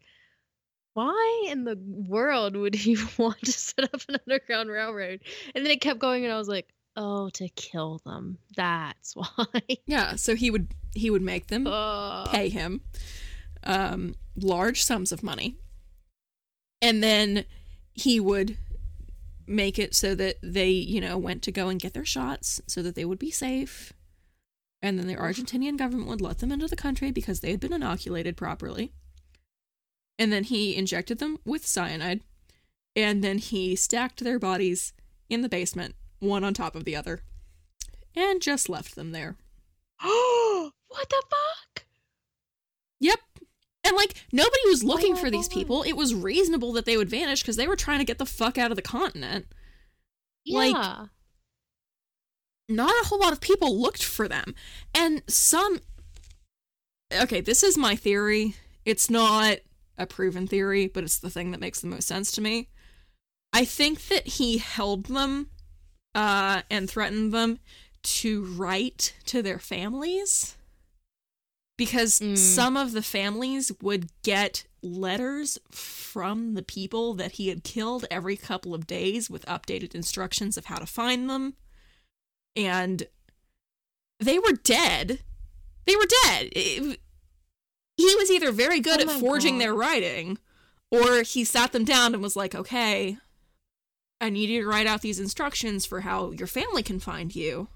[SPEAKER 1] why in the world would he want to set up an underground railroad? And then it kept going, and I was like, oh, to kill them. That's why.
[SPEAKER 2] Yeah. So he would he would make them
[SPEAKER 1] Ugh.
[SPEAKER 2] pay him um, large sums of money, and then he would make it so that they, you know, went to go and get their shots so that they would be safe. And then the Argentinian government would let them into the country because they had been inoculated properly. And then he injected them with cyanide. And then he stacked their bodies in the basement, one on top of the other, and just left them there.
[SPEAKER 1] Oh, what the fuck?
[SPEAKER 2] Yep. And like nobody was looking for these people. It was reasonable that they would vanish because they were trying to get the fuck out of the continent. Like-
[SPEAKER 1] Yeah.
[SPEAKER 2] Not a whole lot of people looked for them. And some Okay, this is my theory. It's not a proven theory, but it's the thing that makes the most sense to me. I think that he held them uh and threatened them to write to their families because
[SPEAKER 1] Mm.
[SPEAKER 2] some of the families would get letters from the people that he had killed every couple of days with updated instructions of how to find them. And they were dead. They were dead. It- he was either very good
[SPEAKER 1] Oh
[SPEAKER 2] at forging
[SPEAKER 1] God.
[SPEAKER 2] their writing or he sat them down and was like, okay, I need you to write out these instructions for how your family can find you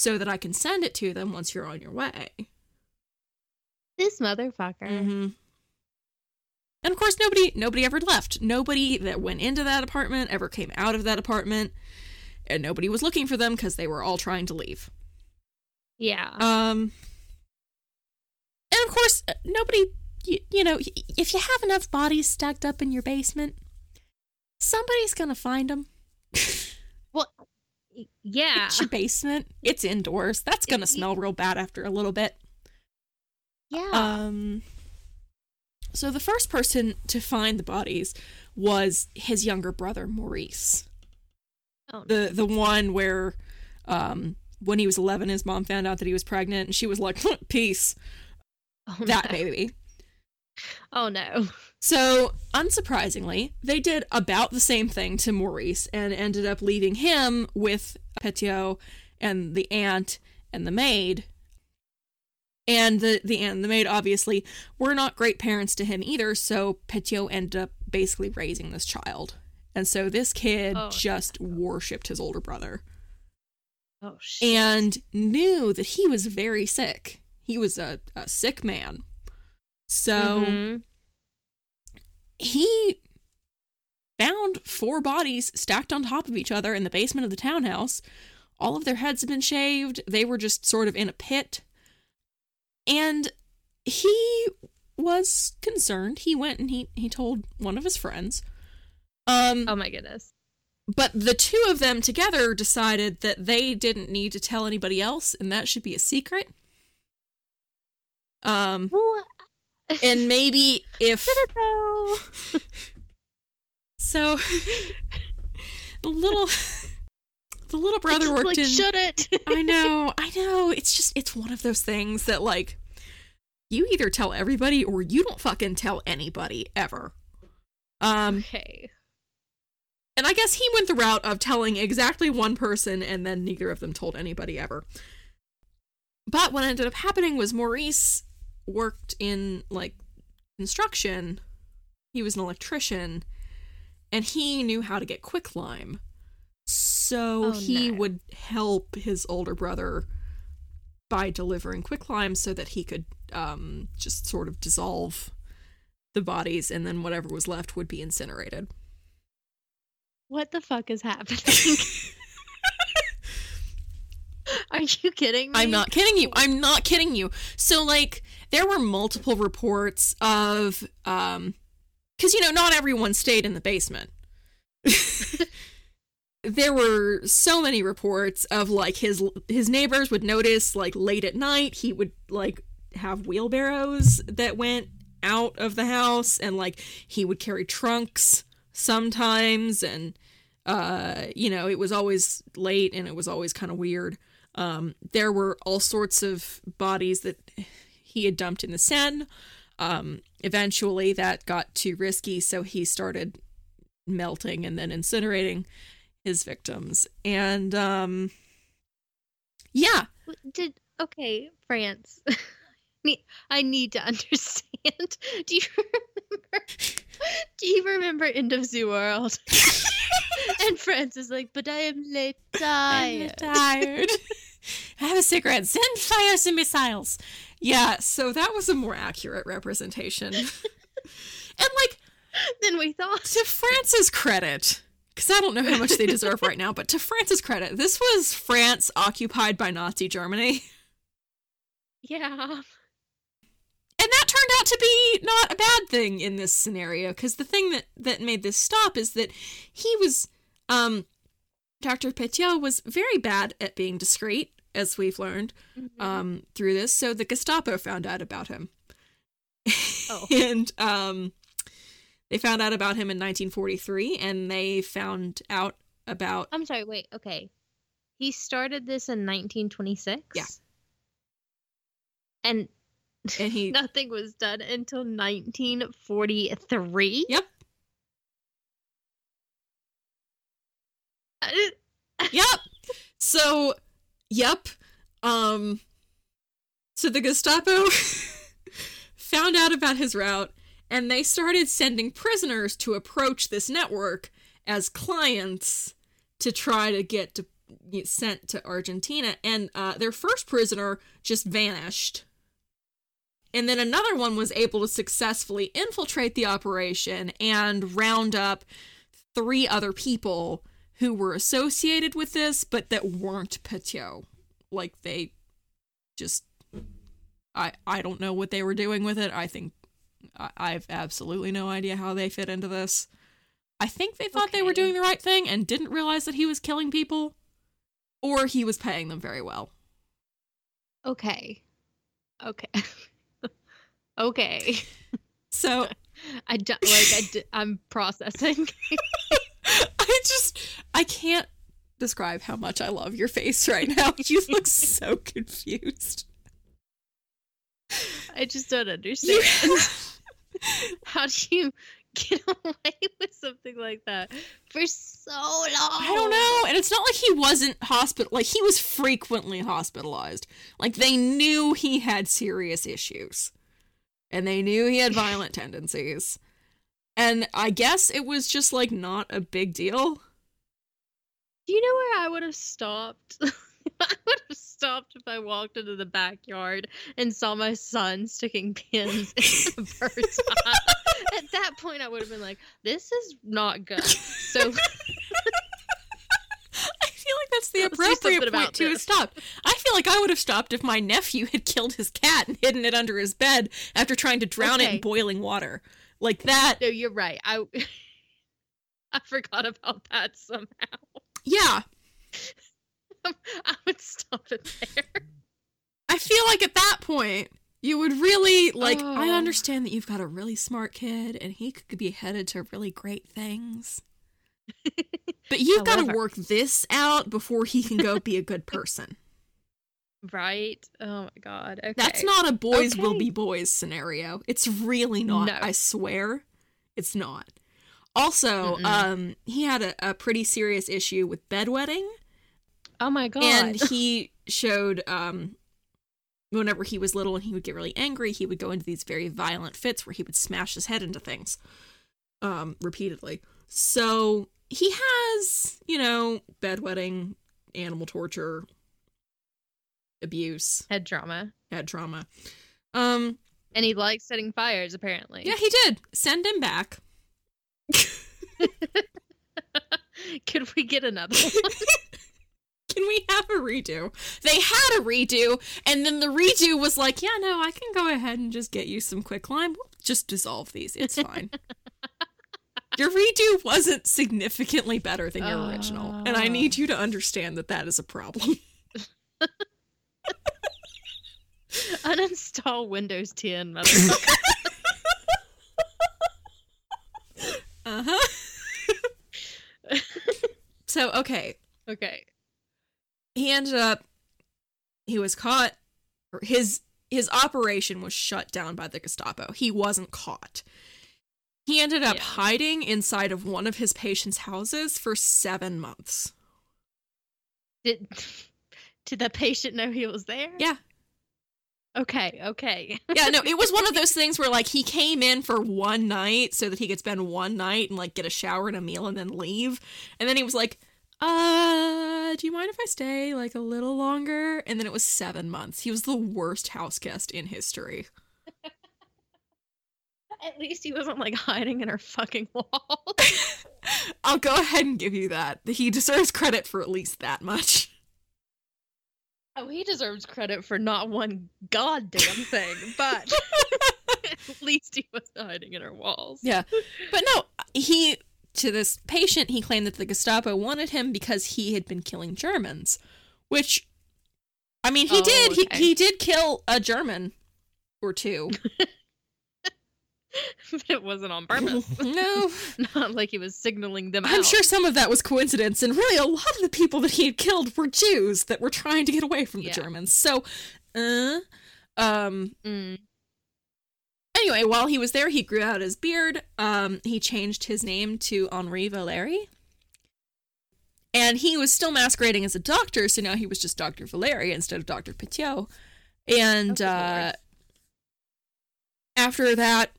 [SPEAKER 2] so that I can send it to them once you're on your way.
[SPEAKER 1] This motherfucker.
[SPEAKER 2] Mm-hmm. And of course, nobody nobody ever left. Nobody that went into that apartment ever came out of that apartment, and nobody was looking for them because they were all trying to leave.
[SPEAKER 1] Yeah.
[SPEAKER 2] Um, and of course, uh, nobody. You, you know, if you have enough bodies stacked up in your basement, somebody's gonna find them.
[SPEAKER 1] yeah.
[SPEAKER 2] It's your basement. It's indoors. That's gonna smell real bad after a little bit.
[SPEAKER 1] Yeah.
[SPEAKER 2] Um so the first person to find the bodies was his younger brother Maurice.
[SPEAKER 1] oh.
[SPEAKER 2] The the one where um when he was 11 his mom found out that he was pregnant and she was like peace
[SPEAKER 1] oh,
[SPEAKER 2] that
[SPEAKER 1] no.
[SPEAKER 2] baby.
[SPEAKER 1] Oh no.
[SPEAKER 2] So unsurprisingly, they did about the same thing to Maurice and ended up leaving him with Petiot and the aunt and the maid. And the, the aunt and the maid obviously were not great parents to him either, so Petiot ended up basically raising this child. And so this kid
[SPEAKER 1] Oh,
[SPEAKER 2] just worshipped his older brother
[SPEAKER 1] Oh shit.
[SPEAKER 2] and knew that he was very sick. He was a, a sick man. So
[SPEAKER 1] Mhm.
[SPEAKER 2] he found four bodies stacked on top of each other in the basement of the townhouse. All of their heads had been shaved. They were just sort of in a pit. And he was concerned. He went and he, he told one of his friends. Um,
[SPEAKER 1] Oh my goodness.
[SPEAKER 2] but the two of them together decided that they didn't need to tell anybody else and that should be a secret. Um,
[SPEAKER 1] Well,
[SPEAKER 2] and maybe if
[SPEAKER 1] should it though?
[SPEAKER 2] So the little the little brother worked
[SPEAKER 1] like,
[SPEAKER 2] in
[SPEAKER 1] Should it?
[SPEAKER 2] I know, I know. It's just it's one of those things that like you either tell everybody or you don't fucking tell anybody ever. Um
[SPEAKER 1] okay.
[SPEAKER 2] and I guess he went the route of telling exactly one person and then neither of them told anybody ever. But what ended up happening was Maurice worked in like construction. He was an electrician and he knew how to get quicklime. So
[SPEAKER 1] Oh,
[SPEAKER 2] he
[SPEAKER 1] no.
[SPEAKER 2] would help his older brother by delivering quicklime so that he could um, just sort of dissolve the bodies, and then whatever was left would be incinerated.
[SPEAKER 1] What the fuck is happening? Are you kidding me?
[SPEAKER 2] I'm not kidding you. I'm not kidding you. So like there were multiple reports of um cuz you know not everyone stayed in the basement. there were so many reports of like his his neighbors would notice like late at night he would like have wheelbarrows that went out of the house and like he would carry trunks sometimes and uh you know it was always late and it was always kind of weird um there were all sorts of bodies that he had dumped in the Seine um eventually that got too risky so he started melting and then incinerating his victims and um yeah
[SPEAKER 1] Did okay, France. I need to understand. Do you remember? Do you remember End of Zoo World? and France is like, but I am late tired.
[SPEAKER 2] tired. Have a cigarette. Send fire some missiles. Yeah, so that was a more accurate representation. and like
[SPEAKER 1] Then we thought.
[SPEAKER 2] to France's credit, because I don't know how much they deserve right now, but to France's credit, this was France occupied by Nazi Germany.
[SPEAKER 1] Yeah.
[SPEAKER 2] And that turned out to be not a bad thing in this scenario, because the thing that, that made this stop is that he was, um, Dr. Petiot was very bad at being discreet, as we've learned
[SPEAKER 1] Mhm.
[SPEAKER 2] um, through this. So the Gestapo found out about him.
[SPEAKER 1] Oh.
[SPEAKER 2] and um, they found out about him in 1943, and they found out about.
[SPEAKER 1] I'm sorry, wait, okay. He started this in 1926?
[SPEAKER 2] Yeah.
[SPEAKER 1] And
[SPEAKER 2] And he.
[SPEAKER 1] nothing was done until 1943?
[SPEAKER 2] Yep. Yep. So, yep. Um. So the Gestapo found out about his route, and they started sending prisoners to approach this network as clients to try to get to, get sent to Argentina. And uh, their first prisoner just vanished. And then another one was able to successfully infiltrate the operation and round up three other people who were associated with this, but that weren't Petiot. Like they just, I I don't know what they were doing with it. I think I, I've absolutely no idea how they fit into this. I think they thought they were doing the right thing and didn't realize that he was killing people, or he was paying them very well.
[SPEAKER 1] okay. Okay. okay.
[SPEAKER 2] So
[SPEAKER 1] I don't like I d- I'm processing.
[SPEAKER 2] Just I can't describe how much I love your face right now. You look so confused.
[SPEAKER 1] I just don't understand. How do you get away with something like that for so long?
[SPEAKER 2] I don't know. And it's not like he wasn't hospital like he was frequently hospitalized. Like they knew he had serious issues. And they knew he had violent tendencies. And I guess it was just like not a big deal.
[SPEAKER 1] Do you know where I would have stopped? I would have stopped if I walked into the backyard and saw my son sticking pins in the bird's eye. At that point, I would have been like, "This is not good." So
[SPEAKER 2] I feel like that's the appropriate point to have stopped. I feel like I would have stopped if my nephew had killed his cat and hidden it under his bed after trying to drown it in boiling water. Like that.
[SPEAKER 1] no, you're right. I I forgot about that somehow.
[SPEAKER 2] Yeah.
[SPEAKER 1] I would stop it there.
[SPEAKER 2] I feel like at that point, you would really like. I
[SPEAKER 1] Oh.
[SPEAKER 2] understand that you've got a really smart kid, and he could be headed to really great things. But you've got to work this out before he can go be a good person.
[SPEAKER 1] Right? Oh my god. Okay.
[SPEAKER 2] That's not a boys will be boys scenario. It's really not.
[SPEAKER 1] No.
[SPEAKER 2] I swear, it's not. Also,
[SPEAKER 1] Mm-mm.
[SPEAKER 2] um, he had a, a pretty serious issue with bedwetting.
[SPEAKER 1] Oh my god.
[SPEAKER 2] and he showed um whenever he was little and he would get really angry he would go into these very violent fits where he would smash his head into things um repeatedly so he has you know bedwetting animal torture abuse
[SPEAKER 1] head trauma.
[SPEAKER 2] head trauma um
[SPEAKER 1] And he likes setting fires, apparently.
[SPEAKER 2] Yeah, he did. Send him back.
[SPEAKER 1] Could we get another one?
[SPEAKER 2] Can we have a redo? They had a redo, and then the redo was like, yeah, no, I can go ahead and just get you some quicklime. We'll just dissolve these. It's fine. your redo wasn't significantly better than your original, and I need you to understand that that is a problem.
[SPEAKER 1] Uninstall Windows 10, motherfucker.
[SPEAKER 2] Uh huh. so, okay,
[SPEAKER 1] okay.
[SPEAKER 2] he ended up he was caught his his operation was shut down by the Gestapo. He wasn't caught. He ended up
[SPEAKER 1] Yeah.
[SPEAKER 2] hiding inside of one of his patients' houses for 7 months.
[SPEAKER 1] Did did the patient know he was there?
[SPEAKER 2] Yeah.
[SPEAKER 1] Okay, okay.
[SPEAKER 2] Yeah, no, it was one of those things where like he came in for one night so that he could spend one night and like get a shower and a meal and then leave. And then he was like, "Uh, do you mind if I stay like a little longer?" And then it was 7 months. He was the worst house guest in history.
[SPEAKER 1] At least he wasn't like hiding in her fucking wall.
[SPEAKER 2] I'll go ahead and give you that. He deserves credit for at least that much.
[SPEAKER 1] oh, he deserves credit for not one goddamn thing, but at least he was hiding in her walls.
[SPEAKER 2] Yeah. But no, he to this patient, he claimed that the Gestapo wanted him because he had been killing Germans, which I mean, he
[SPEAKER 1] Oh,
[SPEAKER 2] did.
[SPEAKER 1] okay.
[SPEAKER 2] He he did kill a German or two.
[SPEAKER 1] but it wasn't on purpose.
[SPEAKER 2] no,
[SPEAKER 1] Not like he was signaling them
[SPEAKER 2] I'm
[SPEAKER 1] out.
[SPEAKER 2] sure some of that was coincidence, and really a lot of the people that he had killed were Jews that were trying to get away from the
[SPEAKER 1] Yeah.
[SPEAKER 2] Germans. So, uh, um,
[SPEAKER 1] Mm.
[SPEAKER 2] Anyway, while he was there, he grew out his beard. Um, he changed his name to Henri Valeri. And he was still masquerading as a doctor, so now he was just Dr. Valeri instead of Dr. Petiot. And
[SPEAKER 1] good
[SPEAKER 2] uh, after that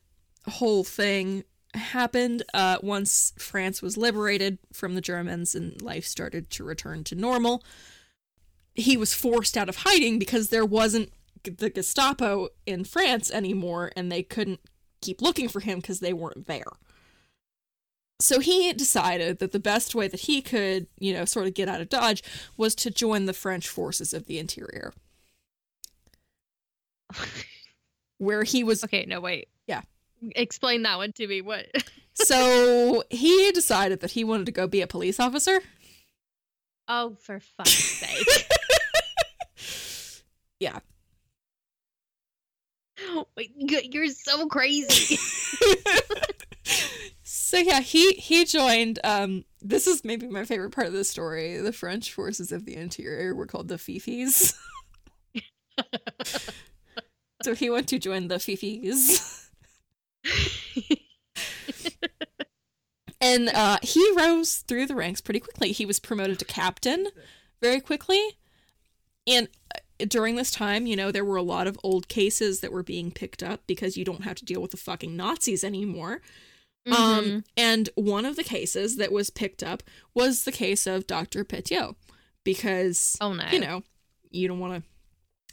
[SPEAKER 2] whole thing happened, uh, once France was liberated from the Germans and life started to return to normal, he was forced out of hiding because there wasn't the Gestapo in France anymore and they couldn't keep looking for him because they weren't there. So he decided that the best way that he could, you know, sort of get out of Dodge was to join the French forces of the interior, where he was
[SPEAKER 1] okay, no wait. Explain that one to me. What?
[SPEAKER 2] So he decided that he wanted to go be a police officer.
[SPEAKER 1] Oh, for fuck's sake!
[SPEAKER 2] Yeah.
[SPEAKER 1] You're so crazy.
[SPEAKER 2] so yeah, he he joined. Um, this is maybe my favorite part of the story. The French forces of the interior were called the Fifis. so he went to join the Fifis, and uh, he rose through the ranks pretty quickly. He was promoted to captain very quickly, and uh, during this time, you know, there were a lot of old cases that were being picked up because you don't have to deal with the fucking Nazis anymore.
[SPEAKER 1] Mhm.
[SPEAKER 2] Um, and one of the cases that was picked up was the case of Dr. Petiot because,
[SPEAKER 1] oh no.
[SPEAKER 2] you know, you don't want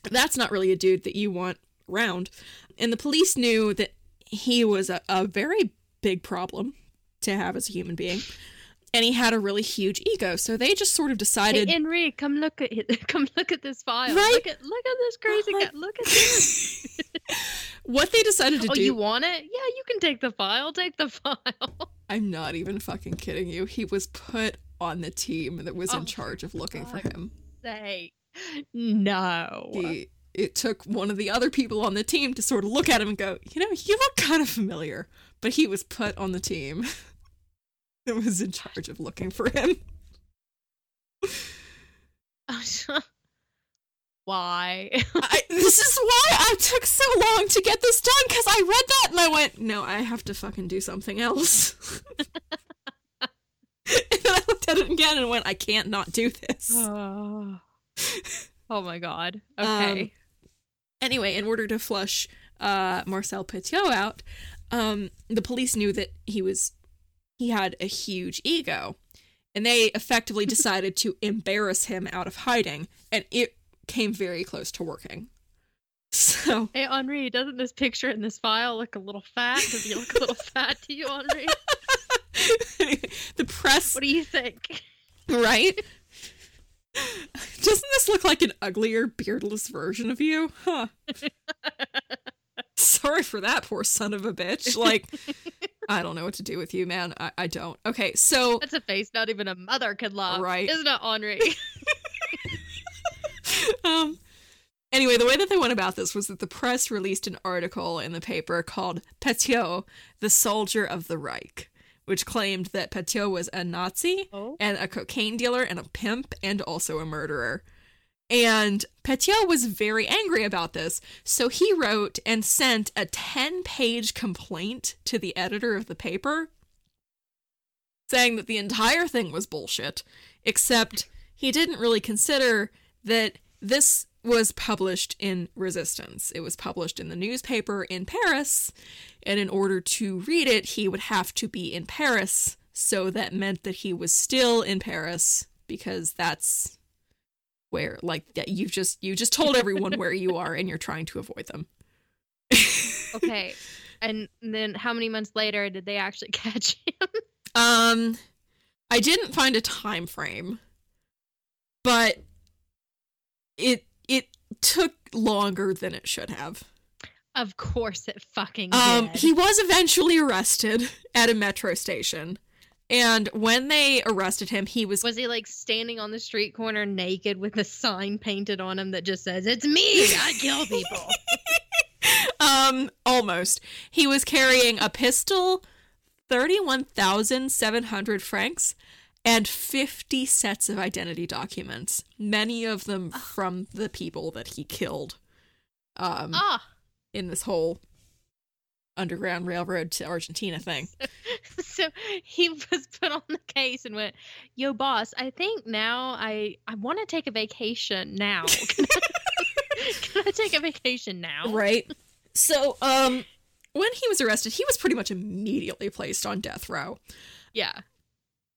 [SPEAKER 2] to, that's not really a dude that you want around. And the police knew that he was a, a very big problem to have as a human being. And he had a really huge ego. So they just sort of
[SPEAKER 1] Hey,
[SPEAKER 2] decided.
[SPEAKER 1] Henry, come look at it. Come look at this file.
[SPEAKER 2] Right?
[SPEAKER 1] Look at look at this crazy
[SPEAKER 2] Like-
[SPEAKER 1] guy. Look at this.
[SPEAKER 2] what they decided to
[SPEAKER 1] oh,
[SPEAKER 2] do.
[SPEAKER 1] Oh, you want it? Yeah, you can take the file. Take the file.
[SPEAKER 2] I'm not even fucking kidding you. He was put on the team that was
[SPEAKER 1] Oh,
[SPEAKER 2] in charge of looking for him.
[SPEAKER 1] Say no.
[SPEAKER 2] he it took one of the other people on the team to sort of look at him and go, you know, you look kind of familiar. But he was put on the team that was in charge of looking for him.
[SPEAKER 1] Why?
[SPEAKER 2] I, this is why I took so long to get this done because I read that and I went, no, I have to fucking do something else. and then I looked at it again and went, I can't not do this.
[SPEAKER 1] oh. oh my god.
[SPEAKER 2] Um,
[SPEAKER 1] Okay.
[SPEAKER 2] Anyway, in order to flush uh, Marcel Petiot out, um, the police knew that he was he had a huge ego, and they effectively decided to embarrass him out of hiding, and it came very close to working. So
[SPEAKER 1] Hey Henri, doesn't this picture in this file look a little fat? Does he look a little fat to you, Henri?
[SPEAKER 2] the press,
[SPEAKER 1] What do you think?
[SPEAKER 2] right? Doesn't this look like an uglier, beardless version of you? Huh. Sorry for that, poor son of a bitch. Like, I don't know what to do with you, man. I, I don't. Okay, so
[SPEAKER 1] That's a face not even a mother could love.
[SPEAKER 2] Right.
[SPEAKER 1] Isn't it, Henri?
[SPEAKER 2] um anyway the way that they went about this was that the press released an article in the paper called Petiot, the soldier of the Reich, which claimed that Petiot was a Nazi
[SPEAKER 1] oh.
[SPEAKER 2] and a cocaine dealer and a pimp and also a murderer. And Petiot was very angry about this, so he wrote and sent a 10 page complaint to the editor of the paper saying that the entire thing was bullshit, except he didn't really consider that this was published in Resistance. It was published in the newspaper in Paris, and in order to read it, he would have to be in Paris, so that meant that he was still in Paris because that's where like you've just you just told everyone where you are and you're trying to avoid them.
[SPEAKER 1] Okay. And then how many months later did they actually catch him?
[SPEAKER 2] Um, I didn't find a time frame, but it it took longer than it should have.
[SPEAKER 1] Of course it fucking
[SPEAKER 2] Um,
[SPEAKER 1] did.
[SPEAKER 2] he was eventually arrested at a metro station, and when they arrested him, he was
[SPEAKER 1] was he like standing on the street corner naked with a sign painted on him that just says, It's me, I kill people.
[SPEAKER 2] um almost. He was carrying a pistol, thirty-one thousand seven hundred francs. And 50 sets of identity documents, many of them from the people that he killed. Um,
[SPEAKER 1] ah.
[SPEAKER 2] in this whole underground railroad to Argentina thing.
[SPEAKER 1] so he was put on the case and went, "Yo, boss, I think now I I want to take a vacation now. Can I, can I take a vacation now?"
[SPEAKER 2] Right. So, um when he was arrested, he was pretty much immediately placed on death row.
[SPEAKER 1] Yeah.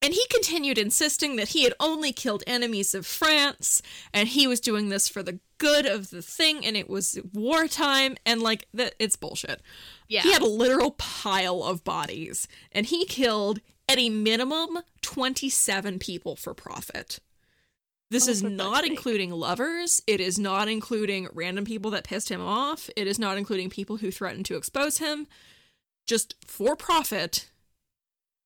[SPEAKER 2] And he continued insisting that he had only killed enemies of France and he was doing this for the good of the thing and it was wartime and like that it's bullshit.
[SPEAKER 1] Yeah.
[SPEAKER 2] He had a literal pile of bodies and he killed at a minimum 27 people for profit. This
[SPEAKER 1] Oh,
[SPEAKER 2] is not including lovers. It is not including random people that pissed him off. It is not including people who threatened to expose him. Just for profit,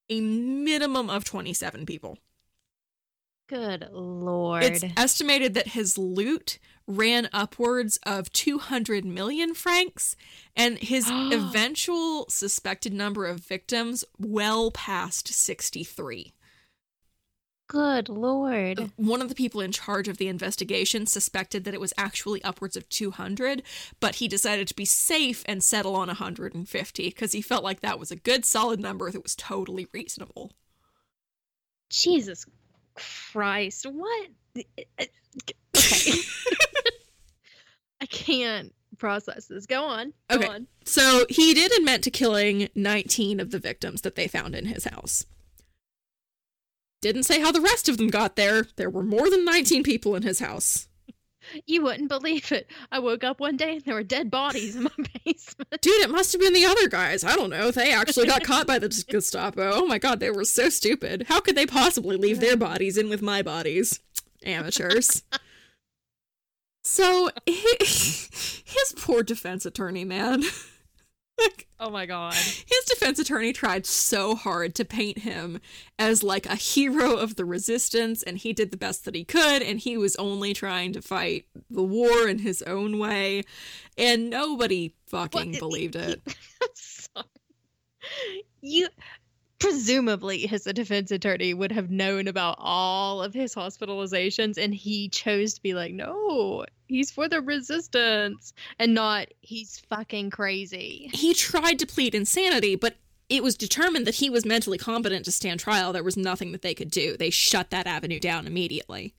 [SPEAKER 2] a minimum of 27 people.
[SPEAKER 1] Good lord.
[SPEAKER 2] It's estimated that his loot ran upwards of 200 million francs and his eventual suspected number of victims well past 63.
[SPEAKER 1] Good lord.
[SPEAKER 2] One of the people in charge of the investigation suspected that it was actually upwards of 200, but he decided to be safe and settle on 150 because he felt like that was a good solid number that was totally reasonable.
[SPEAKER 1] Jesus Christ. What? Eh, eh, okay. I can't process this. Go on. Go
[SPEAKER 2] Okay.
[SPEAKER 1] on.
[SPEAKER 2] So he did admit to killing 19 of the victims that they found in his house. Didn't say how the rest of them got there. There were more than 19 people in his house.
[SPEAKER 1] You wouldn't believe it. I woke up one day and there were dead bodies in my basement.
[SPEAKER 2] Dude, it must have been the other guys. I don't know. They actually got caught by the Gestapo. Oh my god, they were so stupid. How could they possibly leave their bodies in with my bodies? Amateurs. So, his poor defense attorney, man. like,
[SPEAKER 1] Oh my god.
[SPEAKER 2] His defense attorney tried so hard to paint him as like a hero of the resistance, and he did the best that he could, and he was only trying to fight the war in his own way, and nobody fucking
[SPEAKER 1] What?
[SPEAKER 2] believed it.
[SPEAKER 1] You presumably his defense attorney would have known about all of his hospitalizations and he chose to be like no he's for the resistance and not he's fucking crazy
[SPEAKER 2] He tried to plead insanity, but it was determined that he was mentally competent to stand trial. There was nothing that they could do. They shut that avenue down immediately.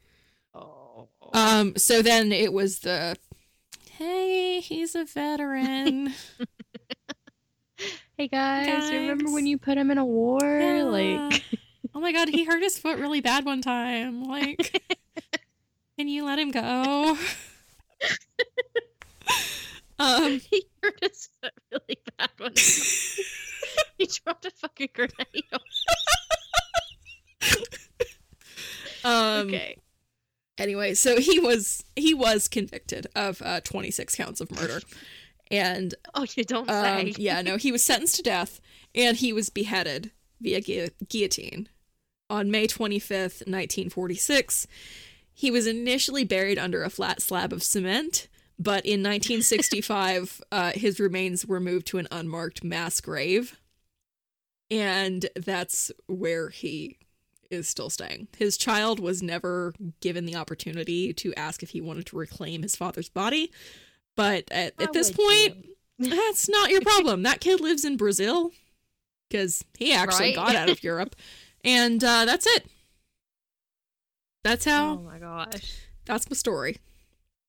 [SPEAKER 1] oh
[SPEAKER 2] Um, so then it was the hey, he's a veteran.
[SPEAKER 1] hey guys, remember when you put him in a war
[SPEAKER 2] Yeah.
[SPEAKER 1] like
[SPEAKER 2] oh my god, he hurt his foot really bad one time. Like, can you let him go? Um,
[SPEAKER 1] he hurt his foot really bad one. Time. he dropped a fucking grenade.
[SPEAKER 2] um,
[SPEAKER 1] okay.
[SPEAKER 2] Anyway, so he was he was convicted of uh, 26 counts of murder, and
[SPEAKER 1] Oh, you don't
[SPEAKER 2] um,
[SPEAKER 1] say.
[SPEAKER 2] yeah, no, he was sentenced to death, and he was beheaded via gui- guillotine on May 25th, 1946. He was initially buried under a flat slab of cement, but in 1965, uh, his remains were moved to an unmarked mass grave, and that's where he is still staying. His child was never given the opportunity to ask if he wanted to reclaim his father's body, but at, at this point,
[SPEAKER 1] you?
[SPEAKER 2] that's not your problem. that kid lives in Brazil because he actually
[SPEAKER 1] Right?
[SPEAKER 2] got out of Europe, and uh, that's it. That's how.
[SPEAKER 1] Oh my gosh.
[SPEAKER 2] That's my story.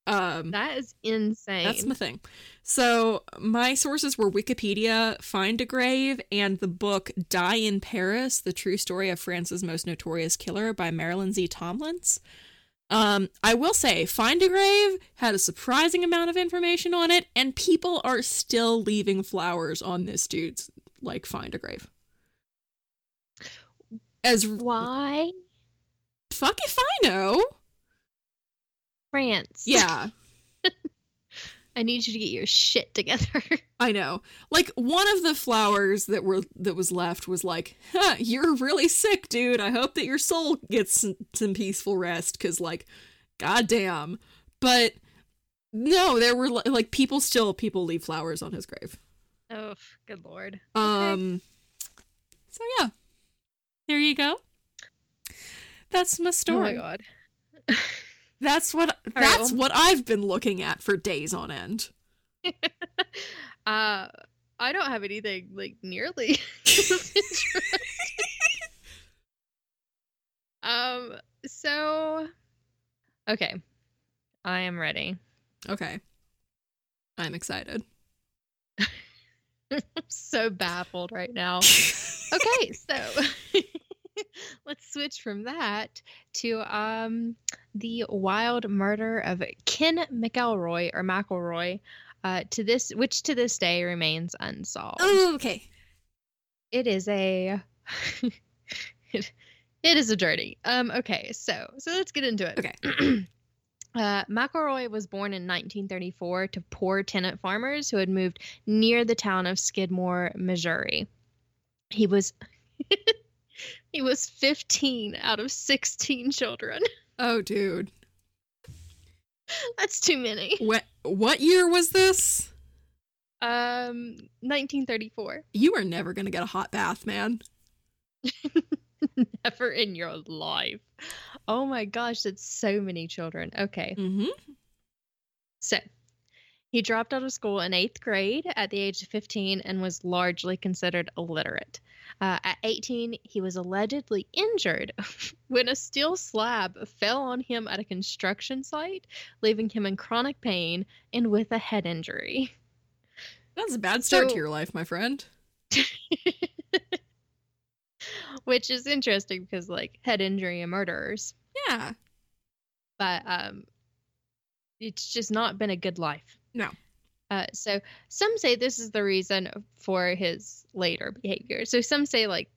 [SPEAKER 2] Um,
[SPEAKER 1] That is insane.
[SPEAKER 2] that's my thing. So my sources were Wikipedia, Find a Grave, and the book Die in Paris: The True Story of France's Most Notorious Killer by Marilyn Z. Tomlins. Um, I will say, Find a Grave had a surprising amount of information on it, and people are still leaving flowers on this dude's like Find a Grave. As
[SPEAKER 1] Why?
[SPEAKER 2] fuck if I know.
[SPEAKER 1] France.
[SPEAKER 2] Yeah.
[SPEAKER 1] I need you to get your shit together.
[SPEAKER 2] I know. Like one of the flowers that were that was left was like, huh, "You're really sick, dude. I hope that your soul gets some, some peaceful rest cuz like goddamn." But no, there were like people still people leave flowers on his grave.
[SPEAKER 1] oh, good lord.
[SPEAKER 2] Um So yeah. There you go. That's my
[SPEAKER 1] Oh
[SPEAKER 2] story.
[SPEAKER 1] my god.
[SPEAKER 2] That's what
[SPEAKER 1] right,
[SPEAKER 2] that's
[SPEAKER 1] well-
[SPEAKER 2] what I've been looking at for days on end.
[SPEAKER 1] uh I don't have anything like nearly um so okay. I am ready.
[SPEAKER 2] Okay. I'm excited.
[SPEAKER 1] I'm so baffled right now. okay, so let's switch from that to um the wild murder of Ken McElroy or McElroy, uh, to this which to this day remains unsolved.
[SPEAKER 2] Oh, okay.
[SPEAKER 1] It is a it, it is a dirty. Um okay, so so let's get into it.
[SPEAKER 2] Okay.
[SPEAKER 1] Uh, McElroy was born in 1934 to poor tenant farmers who had moved near the town of Skidmore, Missouri. He was he was 15 out of 16 children.
[SPEAKER 2] Oh, dude.
[SPEAKER 1] That's too many.
[SPEAKER 2] What what year was this?
[SPEAKER 1] Um, 1934.
[SPEAKER 2] You are never gonna get a hot bath, man.
[SPEAKER 1] Never in your life. Oh my gosh, that's so many children. Okay.
[SPEAKER 2] Mm-hmm.
[SPEAKER 1] So, he dropped out of school in eighth grade at the age of 15 and was largely considered illiterate. Uh, at 18, he was allegedly injured when a steel slab fell on him at a construction site, leaving him in chronic pain and with a head injury.
[SPEAKER 2] That's a bad start
[SPEAKER 1] So-
[SPEAKER 2] to your life, my friend.
[SPEAKER 1] Which is interesting because, like, head injury and murderers,
[SPEAKER 2] Yeah.
[SPEAKER 1] but um, it's just not been a good life.
[SPEAKER 2] No.
[SPEAKER 1] Uh, so some say this is the reason for his later behavior. So some say like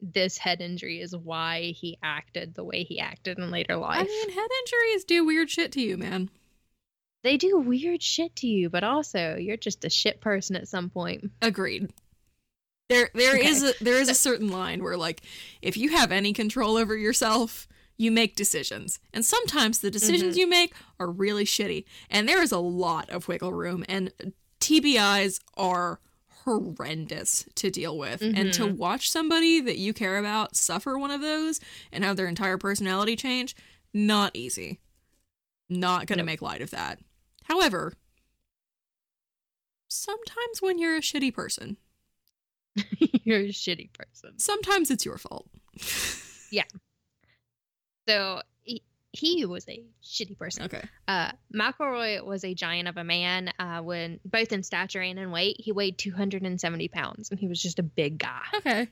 [SPEAKER 1] this head injury is why he acted the way he acted in later life.
[SPEAKER 2] I mean, head injuries do weird shit to you, man.
[SPEAKER 1] they do weird shit to you, but also you're just a shit person at some point.
[SPEAKER 2] Agreed. There there
[SPEAKER 1] Okay.
[SPEAKER 2] is a there is a certain line where like if you have any control over yourself, you make decisions. And sometimes the decisions mm-hmm. you make are really shitty. And there is a lot of wiggle room and TBIs are horrendous to deal with. And to mm-hmm. watch somebody that you care about suffer one of those and have their entire personality change, not easy. Not going to
[SPEAKER 1] Nope.
[SPEAKER 2] make light of that. However, sometimes when you're a shitty person,
[SPEAKER 1] you're a shitty person.
[SPEAKER 2] sometimes it's your fault.
[SPEAKER 1] So he, he was a shitty person.
[SPEAKER 2] okay.
[SPEAKER 1] Uh, McElroy was a giant of a man uh, when both in stature and in weight. He weighed 270 pounds and he was just a big guy.
[SPEAKER 2] Okay.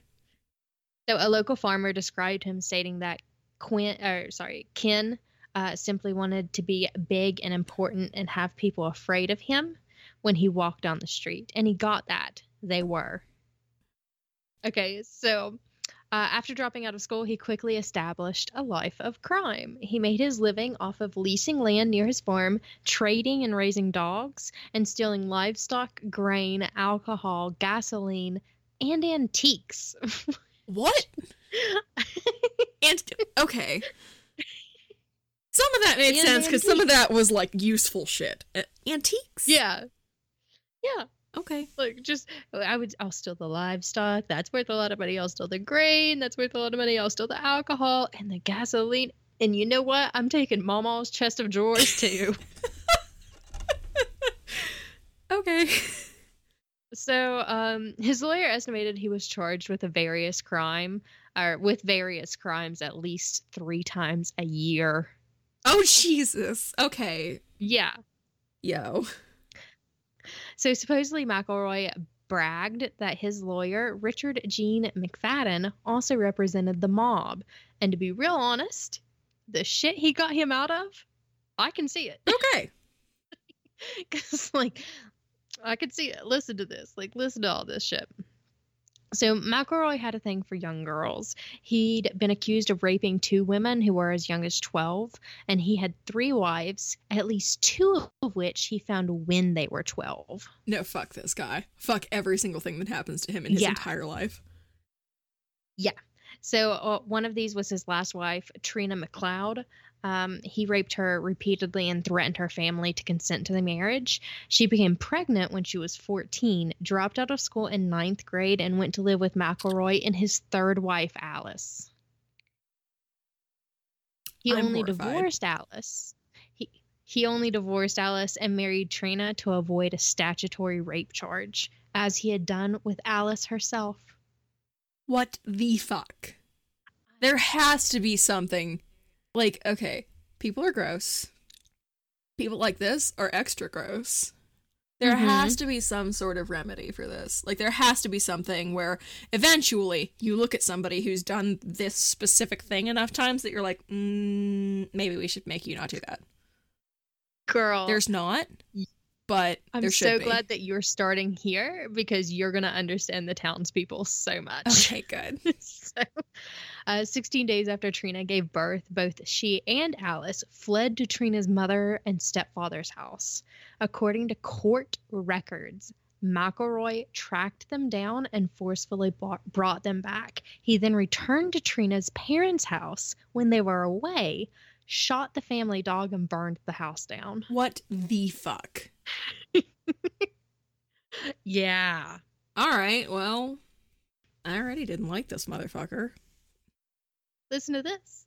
[SPEAKER 1] So a local farmer described him, stating that Quinn, or sorry, Ken, uh, simply wanted to be big and important and have people afraid of him, when he walked down the street, and he got that. They were. Okay, so uh, after dropping out of school, he quickly established a life of crime. He made his living off of leasing land near his farm, trading and raising dogs, and stealing livestock, grain, alcohol, gasoline, and antiques.
[SPEAKER 2] What? and okay. Some of that made
[SPEAKER 1] And
[SPEAKER 2] sense because some of that was like useful shit. Uh, antiques?
[SPEAKER 1] yeah. Yeah.
[SPEAKER 2] Okay.
[SPEAKER 1] Like just I would I'll steal the livestock. That's worth a lot of money. I'll steal the grain. That's worth a lot of money. I'll steal the alcohol and the gasoline. And you know what? I'm taking Mama's chest of drawers too.
[SPEAKER 2] Okay.
[SPEAKER 1] so um his lawyer estimated he was charged with a various crime or with various crimes at least three times a year.
[SPEAKER 2] Oh Jesus. Okay.
[SPEAKER 1] Yeah.
[SPEAKER 2] Yo.
[SPEAKER 1] So supposedly McElroy bragged that his lawyer, Richard Gene McFadin, also represented the mob. And to be real honest, the shit he got him out of, I can see it.
[SPEAKER 2] Okay.
[SPEAKER 1] Because, like, I could see it. Listen to this. Like, listen to all this shit. So, McElroy had a thing for young girls. He'd been accused of raping two women who were as young as 12, and he had three wives, at least two of which he found when they were 12.
[SPEAKER 2] No, fuck this guy. Fuck every single thing that happens to him in his
[SPEAKER 1] Yeah.
[SPEAKER 2] entire life. Yeah.
[SPEAKER 1] So uh, one of these was his last wife, Trena McCloud. Um, he raped her repeatedly and threatened her family to consent to the marriage. She became pregnant when she was 14, dropped out of school in ninth grade, and went to live with McElroy and his third wife, Alice. He
[SPEAKER 2] I'm
[SPEAKER 1] only
[SPEAKER 2] horrified.
[SPEAKER 1] divorced Alice. He he only divorced Alice and married Trena to avoid a statutory rape charge, as he had done with Alice herself.
[SPEAKER 2] What the fuck? There has to be something. Like, okay, people are gross. People like this are extra gross. There
[SPEAKER 1] Mhm.
[SPEAKER 2] has to be some sort of remedy for this. Like, there has to be something where eventually you look at somebody who's done this specific thing enough times that you're like, mm, maybe we should make you not do that.
[SPEAKER 1] Girl,
[SPEAKER 2] There's not, but
[SPEAKER 1] I'm so
[SPEAKER 2] be.
[SPEAKER 1] glad that you're starting here because you're going to understand the townspeople so much.
[SPEAKER 2] Okay, good.
[SPEAKER 1] so, uh, 16 days after Trena gave birth, both she and Alice fled to Trena's mother and stepfather's house. According to court records, McElroy tracked them down and forcefully bought, brought them back. He then returned to Trena's parents' house when they were away, shot the family dog, and burned the house down.
[SPEAKER 2] What the fuck?
[SPEAKER 1] Yeah.
[SPEAKER 2] All right, well, I already didn't like this motherfucker.
[SPEAKER 1] Listen to this.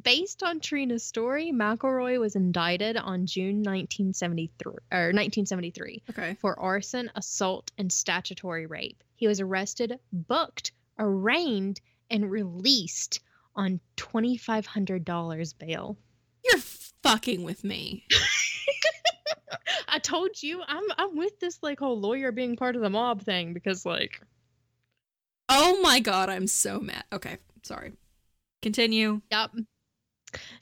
[SPEAKER 1] Based on Trena's story, McElroy was indicted on June 1973 or 1973
[SPEAKER 2] Okay.
[SPEAKER 1] for arson, assault, and statutory rape. He was arrested, booked, arraigned, and released on $2,500 bail.
[SPEAKER 2] You're fucking with me.
[SPEAKER 1] I told you, I'm I'm with this like whole lawyer being part of the mob thing because like
[SPEAKER 2] Oh my god, I'm so mad. Okay, sorry. Continue.
[SPEAKER 1] Yep.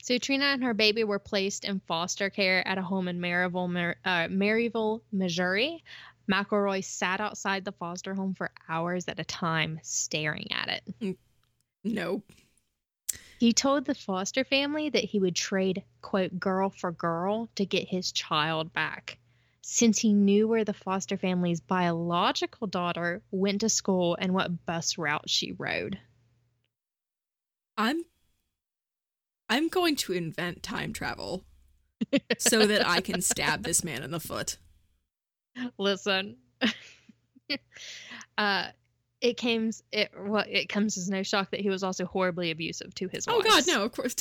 [SPEAKER 1] So Trena and her baby were placed in foster care at a home in Maryville, Mar- uh, Maryville, Missouri. McElroy sat outside the foster home for hours at a time, staring at it.
[SPEAKER 2] Nope.
[SPEAKER 1] He told the foster family that he would trade, quote, girl for girl to get his child back. Since he knew where the foster family's biological daughter went to school and what bus route she rode.
[SPEAKER 2] I'm I'm going to invent time travel so that I can stab this man in the foot.
[SPEAKER 1] Listen. uh it came it well, it comes as no shock that he was also horribly abusive to his
[SPEAKER 2] Oh god, no, of course.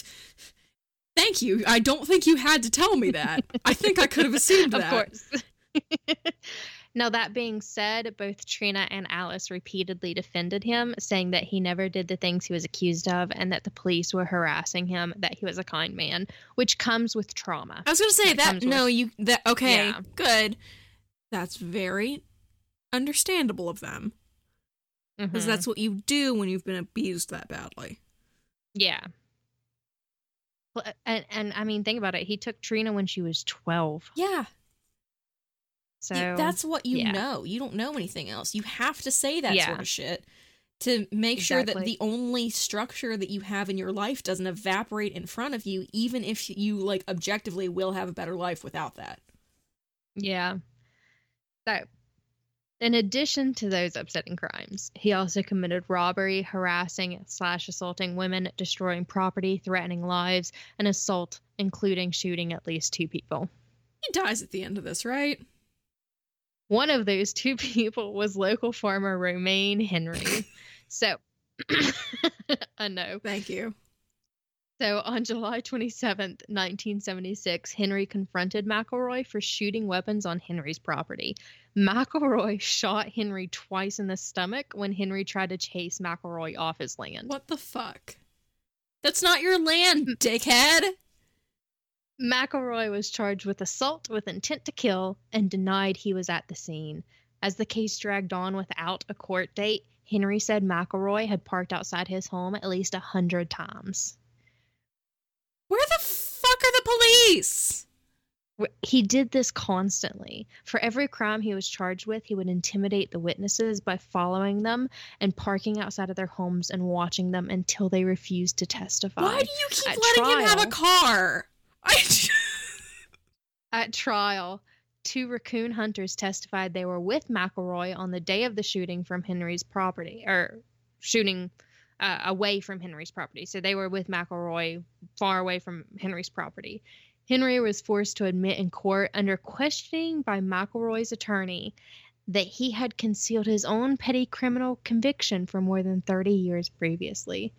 [SPEAKER 2] Thank you. I don't think you had to tell me that. I think I could have assumed that.
[SPEAKER 1] of course. now that being said, both Trena and Alice repeatedly defended him, saying that he never did the things he was accused of and that the police were harassing him, that he was a kind man, which comes with trauma.
[SPEAKER 2] I was going to say
[SPEAKER 1] That
[SPEAKER 2] that no,
[SPEAKER 1] with-
[SPEAKER 2] you that okay,
[SPEAKER 1] Yeah.
[SPEAKER 2] good. That's very understandable of them because
[SPEAKER 1] Mhm.
[SPEAKER 2] that's what you do when you've been abused that badly.
[SPEAKER 1] Yeah. And and I mean, think about it. He took Trena when she was twelve.
[SPEAKER 2] Yeah.
[SPEAKER 1] So
[SPEAKER 2] You- that's what you
[SPEAKER 1] yeah.
[SPEAKER 2] know. You don't know anything else. You have to say that
[SPEAKER 1] Yeah.
[SPEAKER 2] sort of shit to make sure that the only structure that you have in your life doesn't evaporate in front of you, even if you like objectively will have a better life without that.
[SPEAKER 1] Yeah. So, in addition to those upsetting crimes, he also committed robbery, harassing slash assaulting women, destroying property, threatening lives, and assault, including shooting at least two people.
[SPEAKER 2] He dies at the end of this, right?
[SPEAKER 1] One of those two people was local farmer Romaine Henry. so, I know.
[SPEAKER 2] Thank you.
[SPEAKER 1] So on July 27th, 1976, Henry confronted McElroy for shooting weapons on Henry's property. McElroy shot Henry twice in the stomach when Henry tried to chase McElroy off his land.
[SPEAKER 2] What the fuck? That's not your land, dickhead.
[SPEAKER 1] McElroy was charged with assault with intent to kill and denied he was at the scene. As the case dragged on without a court date, Henry said McElroy had parked outside his home at least a hundred times.
[SPEAKER 2] Where the fuck are the police?
[SPEAKER 1] He did this constantly. For every crime he was charged with, he would intimidate the witnesses by following them and parking outside of their homes and watching them until they refused to testify.
[SPEAKER 2] Why do you keep
[SPEAKER 1] At
[SPEAKER 2] letting him have a car? I
[SPEAKER 1] At trial, two raccoon hunters testified they were with McElroy on the day of the shooting from Henry's property, or shooting uh, away from Henry's property. So they were with McElroy far away from Henry's property. Henry was forced to admit in court under questioning by McElroy's attorney that he had concealed his own petty criminal conviction for more than 30 years previously.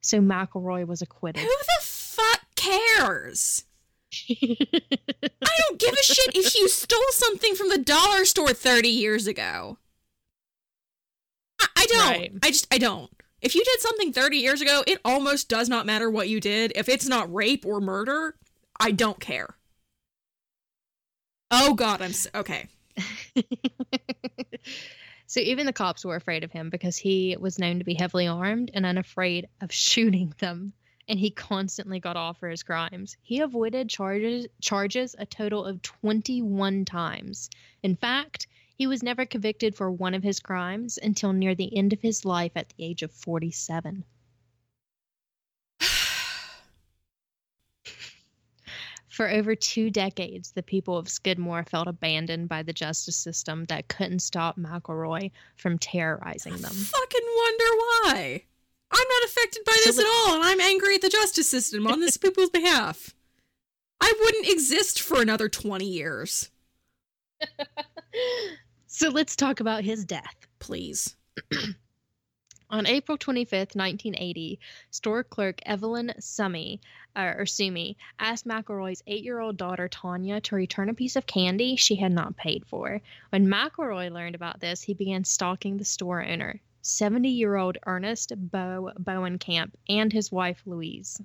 [SPEAKER 1] So McElroy was acquitted.
[SPEAKER 2] Who the fuck cares? I don't give a shit if you stole something from the dollar store 30 years ago. I, I don't.
[SPEAKER 1] Right.
[SPEAKER 2] I just, I don't. If you did something 30 years ago, it almost does not matter what you did. If it's not rape or murder, I don't care. Oh god, I'm s okay.
[SPEAKER 1] so even the cops were afraid of him because he was known to be heavily armed and unafraid of shooting them and he constantly got off for his crimes he avoided charges charges a total of 21 times in fact he was never convicted for one of his crimes until near the end of his life at the age of 47 For over two decades, the people of Skidmore felt abandoned by the justice system that couldn't stop McElroy from terrorizing them.
[SPEAKER 2] Fucking wonder why. I'm not affected by
[SPEAKER 1] So
[SPEAKER 2] this
[SPEAKER 1] the-
[SPEAKER 2] at all, and I'm angry at the justice system on this people's behalf. I wouldn't exist for another 20 years.
[SPEAKER 1] so let's talk about his death.
[SPEAKER 2] Please.
[SPEAKER 1] On April 25th, 1980, store clerk Evelyn Summy, uh, or Sumi, asked McElroy's eight year old daughter Tanya to return a piece of candy she had not paid for. When McElroy learned about this, he began stalking the store owner, 70 year old Ernest Bo Bowenkamp, and his wife Louise.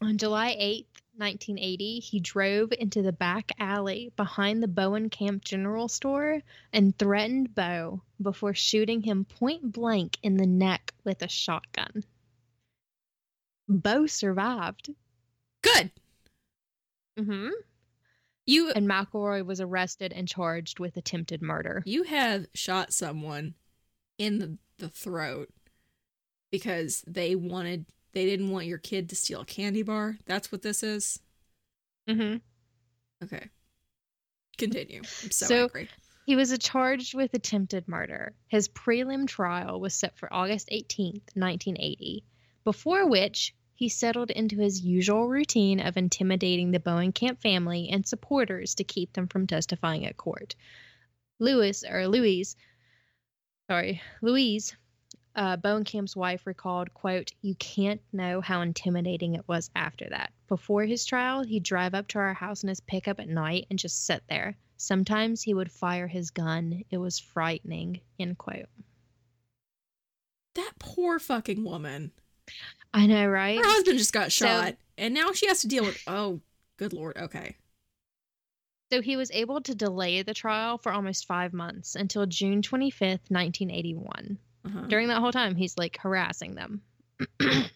[SPEAKER 1] On July 8th, 1980, he drove into the back alley behind the Bowenkamp General Store and threatened Bo before shooting him point blank in the neck with a shotgun. Bo survived.
[SPEAKER 2] Good.
[SPEAKER 1] Mm-hmm.
[SPEAKER 2] You
[SPEAKER 1] And McElroy was arrested and charged with attempted murder.
[SPEAKER 2] you have shot someone in the, the throat because they wanted they didn't want your kid to steal a candy bar. That's what this is.
[SPEAKER 1] Mm-hmm.
[SPEAKER 2] Okay. Continue. I'm so,
[SPEAKER 1] So-
[SPEAKER 2] angry.
[SPEAKER 1] He was charged with attempted murder. His prelim trial was set for August 18th, 1980, before which he settled into his usual routine of intimidating the Bowenkamp family and supporters to keep them from testifying at court. Lewis, or Louise, sorry, Louise, uh, Bowenkamp's wife recalled, quote, You can't know how intimidating it was after that. Before his trial, he'd drive up to our house in his pickup at night and just sit there. Sometimes he would fire his gun. It was frightening, end quote.
[SPEAKER 2] That poor fucking woman.
[SPEAKER 1] I know, right?
[SPEAKER 2] Her husband just got
[SPEAKER 1] So-
[SPEAKER 2] shot, and now she has to deal with. Oh, good lord. Okay.
[SPEAKER 1] So he was able to delay the trial for almost five months until June 25th, 1981.
[SPEAKER 2] Uh-huh.
[SPEAKER 1] During that whole time, he's like harassing them.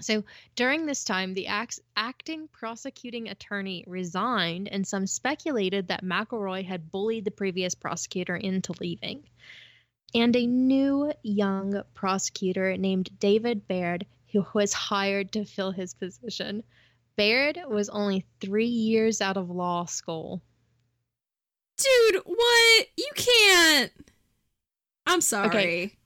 [SPEAKER 1] So during this time, the act- acting prosecuting attorney resigned, and some speculated that McElroy had bullied the previous prosecutor into leaving. And a new young prosecutor named David Baird, who was hired to fill his position. Baird was only three years out of law school.
[SPEAKER 2] Dude, what? You can't. I'm sorry.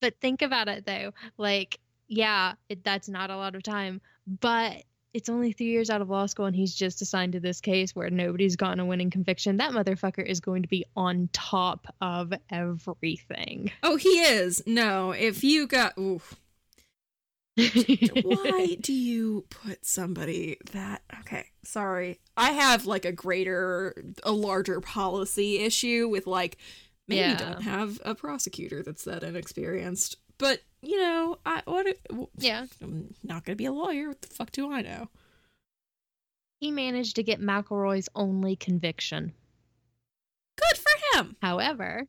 [SPEAKER 1] But think about it though. Like, yeah, it, that's not a lot of time, but it's only three years out of law school and he's just assigned to this case where nobody's gotten a winning conviction. That motherfucker is going to be on top of everything.
[SPEAKER 2] Oh, he is. No, if you got. Oof. Why do you put somebody that. Okay, sorry. I have like a greater, a larger policy issue with like maybe
[SPEAKER 1] Yeah.
[SPEAKER 2] don't have a prosecutor that's that inexperienced. But you know, I what?
[SPEAKER 1] Yeah.
[SPEAKER 2] I'm not gonna be a lawyer. What the fuck do I know?
[SPEAKER 1] He managed to get McElroy's only conviction.
[SPEAKER 2] Good for him.
[SPEAKER 1] However,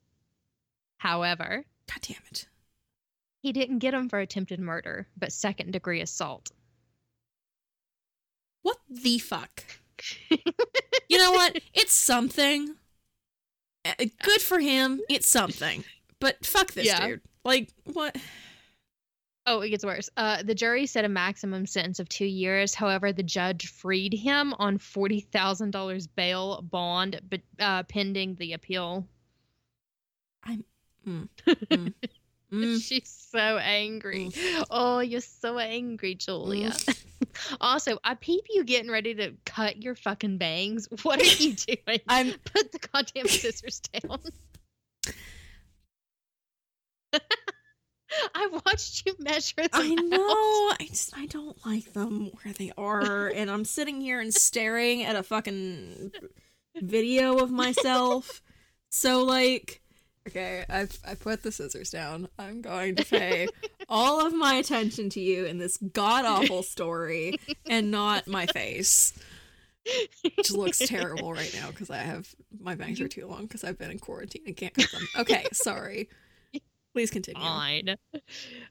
[SPEAKER 1] however,
[SPEAKER 2] God damn it.
[SPEAKER 1] he didn't get him for attempted murder, but second degree assault.
[SPEAKER 2] What the fuck? You know what? It's something. Uh, Good for him. It's something. But fuck this
[SPEAKER 1] Yeah.
[SPEAKER 2] dude. Like what?
[SPEAKER 1] Oh, it gets worse. Uh, the jury set a maximum sentence of two years. However, the judge freed him on forty thousand dollars bail bond, but uh, pending the appeal.
[SPEAKER 2] Mm. Mm.
[SPEAKER 1] She's so angry. Oh, you're so angry, Julia. Also, I peep you getting ready to cut your fucking bangs. What are you doing?
[SPEAKER 2] I'm
[SPEAKER 1] Put the goddamn scissors down. I watched you measure them
[SPEAKER 2] I
[SPEAKER 1] out.
[SPEAKER 2] know. I just I don't like them where they are, and I'm sitting here and staring at a fucking video of myself. So like, okay, I've I put the scissors down. I'm going to pay all of my attention to you in this god awful story, and not my face, which looks terrible right now because I have my bangs are too long because I've been in quarantine and can't cut them. Okay, sorry. Please continue.
[SPEAKER 1] Fine.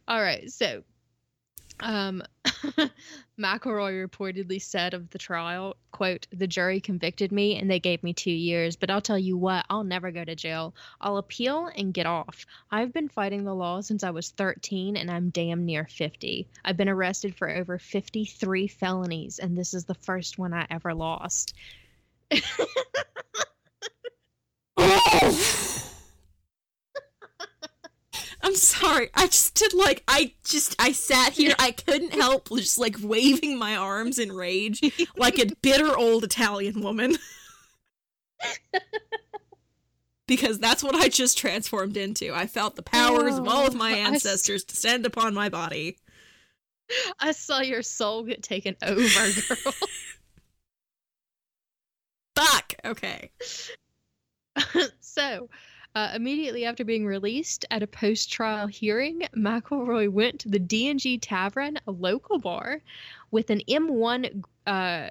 [SPEAKER 1] All right. So, um, McElroy reportedly said of the trial, "quote The jury convicted me and they gave me two years, but I'll tell you what, I'll never go to jail. I'll appeal and get off. I've been fighting the law since I was 13 and I'm damn near 50. I've been arrested for over 53 felonies, and this is the first one I ever lost."
[SPEAKER 2] I'm sorry. I just did like I just I sat here. I couldn't help just like waving my arms in rage like a bitter old Italian woman. because that's what I just transformed into. I felt the powers of all of my
[SPEAKER 1] Oh, I
[SPEAKER 2] ancestors descend upon my body.
[SPEAKER 1] I saw your soul get taken over, girl.
[SPEAKER 2] Fuck. Okay.
[SPEAKER 1] so, uh, immediately after being released at a post-trial hearing, McElroy went to the D&G Tavern, a local bar, with an M1 uh,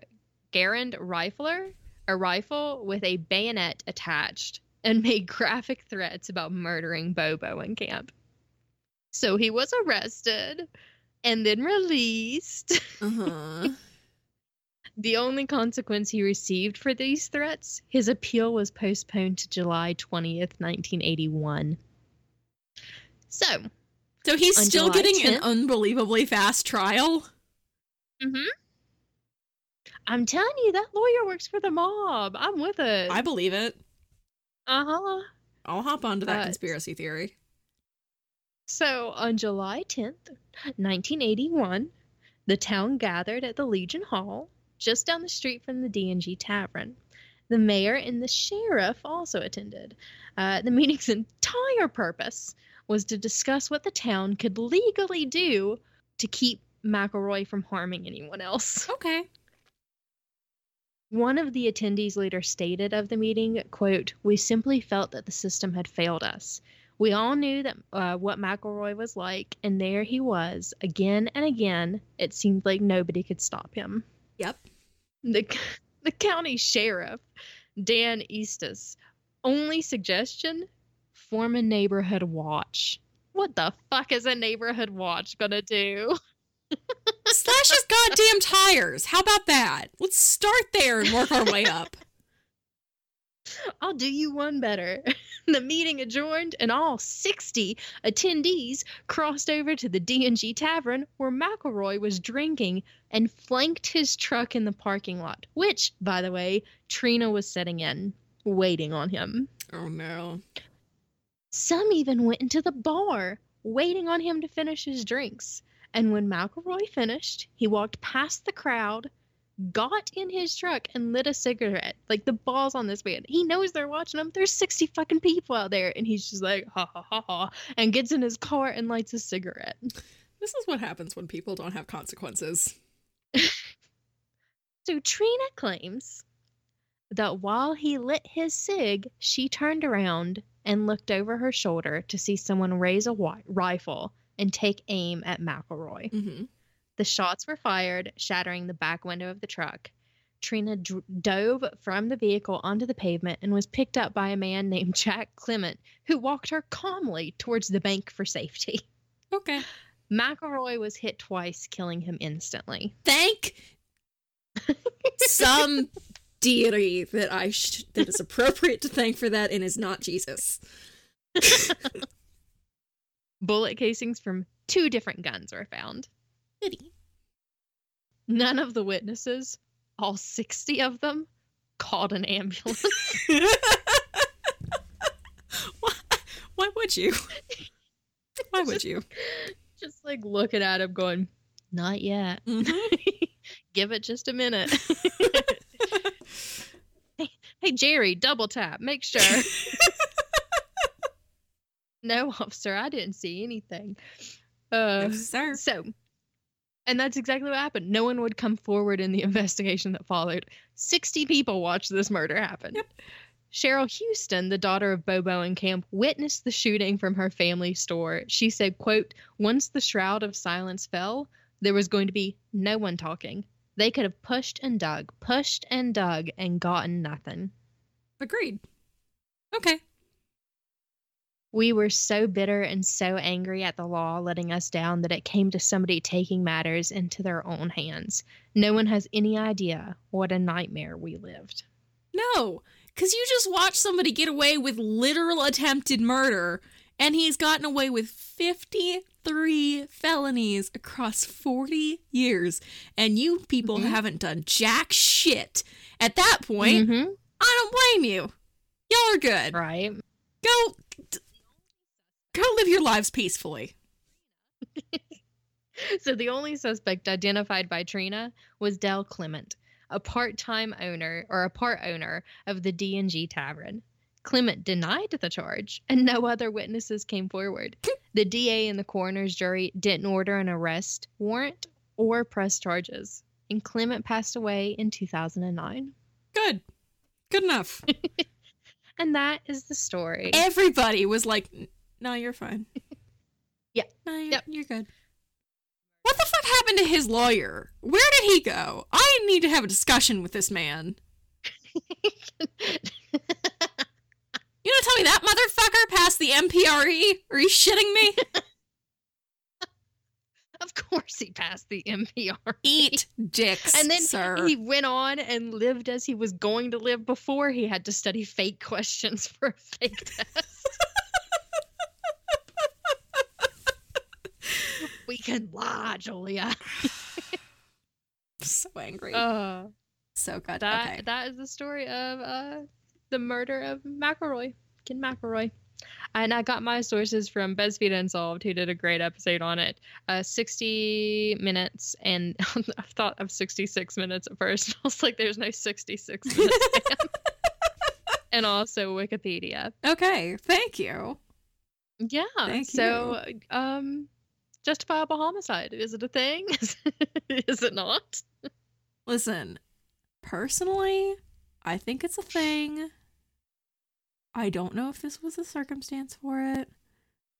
[SPEAKER 1] Garand rifler, a rifle with a bayonet attached, and made graphic threats about murdering Bo Bowenkamp. So he was arrested and then released.
[SPEAKER 2] Uh-huh.
[SPEAKER 1] The only consequence he received for these threats, his appeal was postponed to July 20th, 1981. So,
[SPEAKER 2] So he's still
[SPEAKER 1] July
[SPEAKER 2] getting an unbelievably fast trial. Mhm.
[SPEAKER 1] I'm telling you, that lawyer works for the mob. I'm with it.
[SPEAKER 2] I believe it.
[SPEAKER 1] Uh huh.
[SPEAKER 2] I'll hop onto that
[SPEAKER 1] Uh,
[SPEAKER 2] conspiracy theory.
[SPEAKER 1] So, on July 10th, 1981, the town gathered at the Legion Hall, just down the street from the D&G Tavern. The mayor and the sheriff also attended. Uh, the meeting's entire purpose was to discuss what the town could legally do to keep McElroy from harming anyone else.
[SPEAKER 2] Okay.
[SPEAKER 1] One of the attendees later stated of the meeting, quote, "We simply felt that the system had failed us. We all knew that uh, what McElroy was like, and there he was again and again. It seemed like nobody could stop him."
[SPEAKER 2] Yep.
[SPEAKER 1] The the county sheriff, Dan Estes, only suggestion: form a neighborhood watch. What the fuck is a neighborhood watch gonna do?
[SPEAKER 2] Slash his goddamn tires. How about that? Let's start there and work our way up.
[SPEAKER 1] I'll do you one better. the meeting adjourned, and all 60 attendees crossed over to the D&G Tavern where McElroy was drinking and flanked his truck in the parking lot, which, by the way, Trena was sitting in, waiting on him.
[SPEAKER 2] Oh no.
[SPEAKER 1] Some even went into the bar, waiting on him to finish his drinks. And when McElroy finished, he walked past the crowd, got in his truck, and lit a cigarette. Like the balls on this man. He knows they're watching him. There's 60 fucking people out there. And he's just like, ha ha ha ha, and gets in his car and lights a cigarette.
[SPEAKER 2] This is what happens when people don't have consequences.
[SPEAKER 1] So Trena claims that while he lit his cig, she turned around and looked over her shoulder to see someone raise a wi- rifle and take aim at McElroy.
[SPEAKER 2] Mm-hmm.
[SPEAKER 1] The shots were fired, shattering the back window of the truck. Trena d- dove from the vehicle onto the pavement and was picked up by a man named Jack Clement, who walked her calmly towards the bank for safety.
[SPEAKER 2] Okay.
[SPEAKER 1] McElroy was hit twice, killing him instantly.
[SPEAKER 2] Thank some deity that I sh- that is appropriate to thank for that and is not Jesus.
[SPEAKER 1] Bullet casings from two different guns were found.
[SPEAKER 2] Goody.
[SPEAKER 1] None of the witnesses, all 60 of them, called an ambulance.
[SPEAKER 2] why, why would you? Why would you?
[SPEAKER 1] Just like looking at him, going, Not yet. Give it just a minute. hey, hey, Jerry, double tap. Make sure. no, officer, I didn't see anything. Uh,
[SPEAKER 2] No, sir.
[SPEAKER 1] so, and that's exactly what happened. No one would come forward in the investigation that followed. 60 people watched this murder happen.
[SPEAKER 2] Yep.
[SPEAKER 1] Cheryl Houston, the daughter of Bo Bowenkamp, witnessed the shooting from her family store. She said, quote, once the shroud of silence fell, there was going to be no one talking. They could have pushed and dug, pushed and dug, and gotten nothing.
[SPEAKER 2] Agreed. Okay.
[SPEAKER 1] We were so bitter and so angry at the law letting us down that it came to somebody taking matters into their own hands. No one has any idea what a nightmare we lived.
[SPEAKER 2] No, because you just watched somebody get away with literal attempted murder, and he's gotten away with 53 felonies across 40 years, and you people
[SPEAKER 1] Mhm.
[SPEAKER 2] haven't done jack shit. At that point,
[SPEAKER 1] Mhm.
[SPEAKER 2] I don't blame you. Y'all are good.
[SPEAKER 1] Right?
[SPEAKER 2] Go, go live your lives peacefully.
[SPEAKER 1] So the only suspect identified by Trena was Del Clement, a part-time owner or a part owner of the D&G Tavern. Clement denied the charge, and no other witnesses came forward. The DA and the coroner's jury didn't order an arrest warrant or press charges, and Clement passed away in 2009.
[SPEAKER 2] Good. Good enough.
[SPEAKER 1] And that is the story.
[SPEAKER 2] Everybody was like, no, you're fine.
[SPEAKER 1] Yeah.
[SPEAKER 2] No, you're,
[SPEAKER 1] Yep.
[SPEAKER 2] you're good. What the fuck happened to his lawyer? Where did he go? I need to have a discussion with this man. You gonna tell me that motherfucker passed the MPRE? Are you shitting me?
[SPEAKER 1] of course he passed the MPRE.
[SPEAKER 2] Eat dicks,
[SPEAKER 1] And then
[SPEAKER 2] sir.
[SPEAKER 1] he went on and lived as he was going to live before he had to study fake questions for a fake test. We can lie, Julia.
[SPEAKER 2] so angry.
[SPEAKER 1] Uh,
[SPEAKER 2] so good.
[SPEAKER 1] that
[SPEAKER 2] okay.
[SPEAKER 1] that is the story of uh, the murder of McElroy, Ken McElroy. And I got my sources from BuzzFeed Unsolved, who did a great episode on it. Uh, 60 minutes, and I thought of 66 minutes at first. I was like, there's no 66 minutes. and also Wikipedia.
[SPEAKER 2] Okay. Thank you.
[SPEAKER 1] Yeah.
[SPEAKER 2] Thank
[SPEAKER 1] so, um, justifiable homicide. Is it a thing? is it not?
[SPEAKER 2] Listen, personally, I think it's a thing. I don't know if this was a circumstance for it,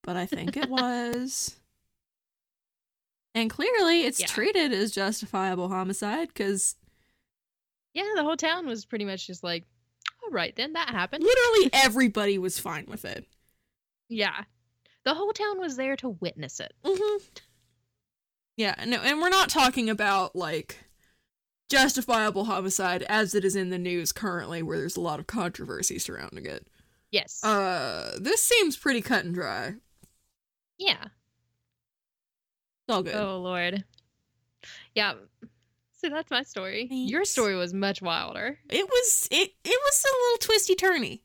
[SPEAKER 2] but I think it was. And clearly, it's
[SPEAKER 1] Yeah.
[SPEAKER 2] treated as justifiable homicide because
[SPEAKER 1] Yeah, the whole town was pretty much just like, all right, then that happened.
[SPEAKER 2] literally everybody was fine with it.
[SPEAKER 1] Yeah. The whole town was there to witness it.
[SPEAKER 2] Mm-hmm. Yeah, no, and we're not talking about like justifiable homicide as it is in the news currently, where there's a lot of controversy surrounding it.
[SPEAKER 1] Yes.
[SPEAKER 2] Uh, this seems pretty cut and dry.
[SPEAKER 1] yeah.
[SPEAKER 2] It's all good.
[SPEAKER 1] Oh Lord. Yeah. So that's my story. Your story was much wilder.
[SPEAKER 2] It was it it was a little twisty turny.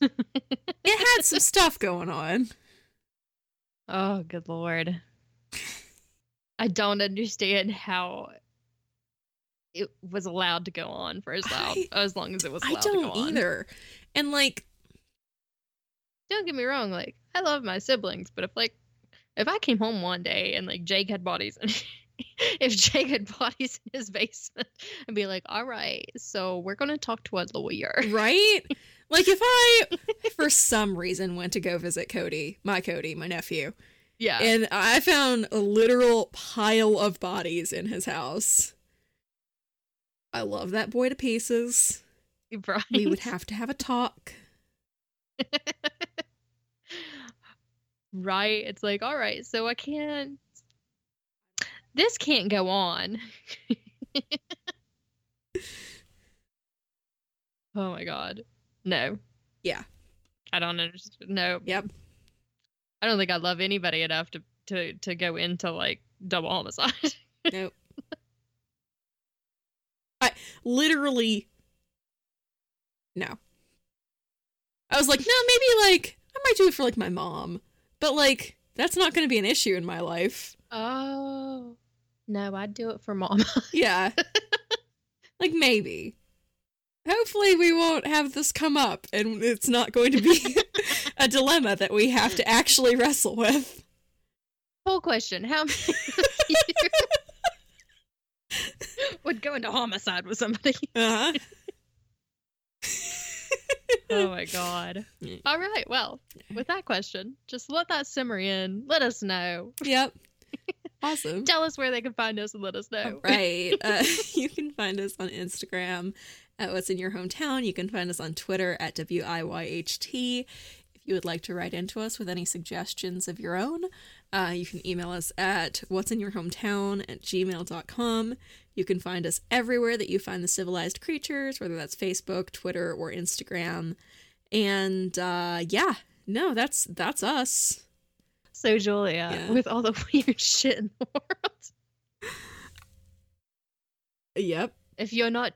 [SPEAKER 2] It had some stuff going on.
[SPEAKER 1] Oh, good lord. I don't understand how it was allowed to go on for as loud
[SPEAKER 2] I-
[SPEAKER 1] as long as it was
[SPEAKER 2] I
[SPEAKER 1] allowed to
[SPEAKER 2] don't either. And like
[SPEAKER 1] Don't get me wrong, like I love my siblings, but if like if I came home one day and like Jake had bodies and if Jake had bodies in his basement, I'd be like, all right, so we're gonna talk to a lawyer.
[SPEAKER 2] right? like if I for some reason went to go visit Cody, my Cody, my nephew,
[SPEAKER 1] Yeah.
[SPEAKER 2] and I found a literal pile of bodies in his house. I love that boy to pieces.
[SPEAKER 1] right.
[SPEAKER 2] We would have to have a talk.
[SPEAKER 1] right? It's like, all right, so I can't. This can't go on. oh my god. No.
[SPEAKER 2] Yeah.
[SPEAKER 1] I don't understand. No.
[SPEAKER 2] Yep.
[SPEAKER 1] I don't think I love anybody enough to to to go into like double homicide.
[SPEAKER 2] Nope. I literally no. I was like, no, maybe like I might do it for like my mom, but like that's not going to be an issue in my life.
[SPEAKER 1] oh. No, I'd do it for mom.
[SPEAKER 2] Yeah. like maybe. Hopefully we won't have this come up and it's not going to be a dilemma that we have to actually wrestle with.
[SPEAKER 1] Whole question: How many of you would go into homicide with somebody?
[SPEAKER 2] Uh-huh.
[SPEAKER 1] Oh my god. All right. Well, with that question, just let that simmer in. Let us know.
[SPEAKER 2] Yep. Awesome.
[SPEAKER 1] Tell us where they can find us and let us know.
[SPEAKER 2] Right. Uh, you can find us on Instagram at What's in Your Hometown. You can find us on Twitter at WIYHT. If you would like to write into us with any suggestions of your own, uh, you can email us at What's in Your Hometown at gmail.com. You can find us everywhere that you find the civilized creatures, whether that's Facebook, Twitter, or Instagram. And uh, yeah, no, that's that's us.
[SPEAKER 1] So, Julia,
[SPEAKER 2] Yeah.
[SPEAKER 1] with all the weird shit in the world,
[SPEAKER 2] Yep.
[SPEAKER 1] if you're not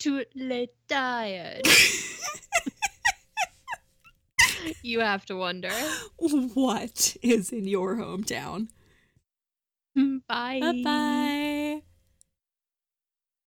[SPEAKER 1] too late tired, you have to wonder.
[SPEAKER 2] what is in your hometown?
[SPEAKER 1] Bye.
[SPEAKER 2] Bye bye.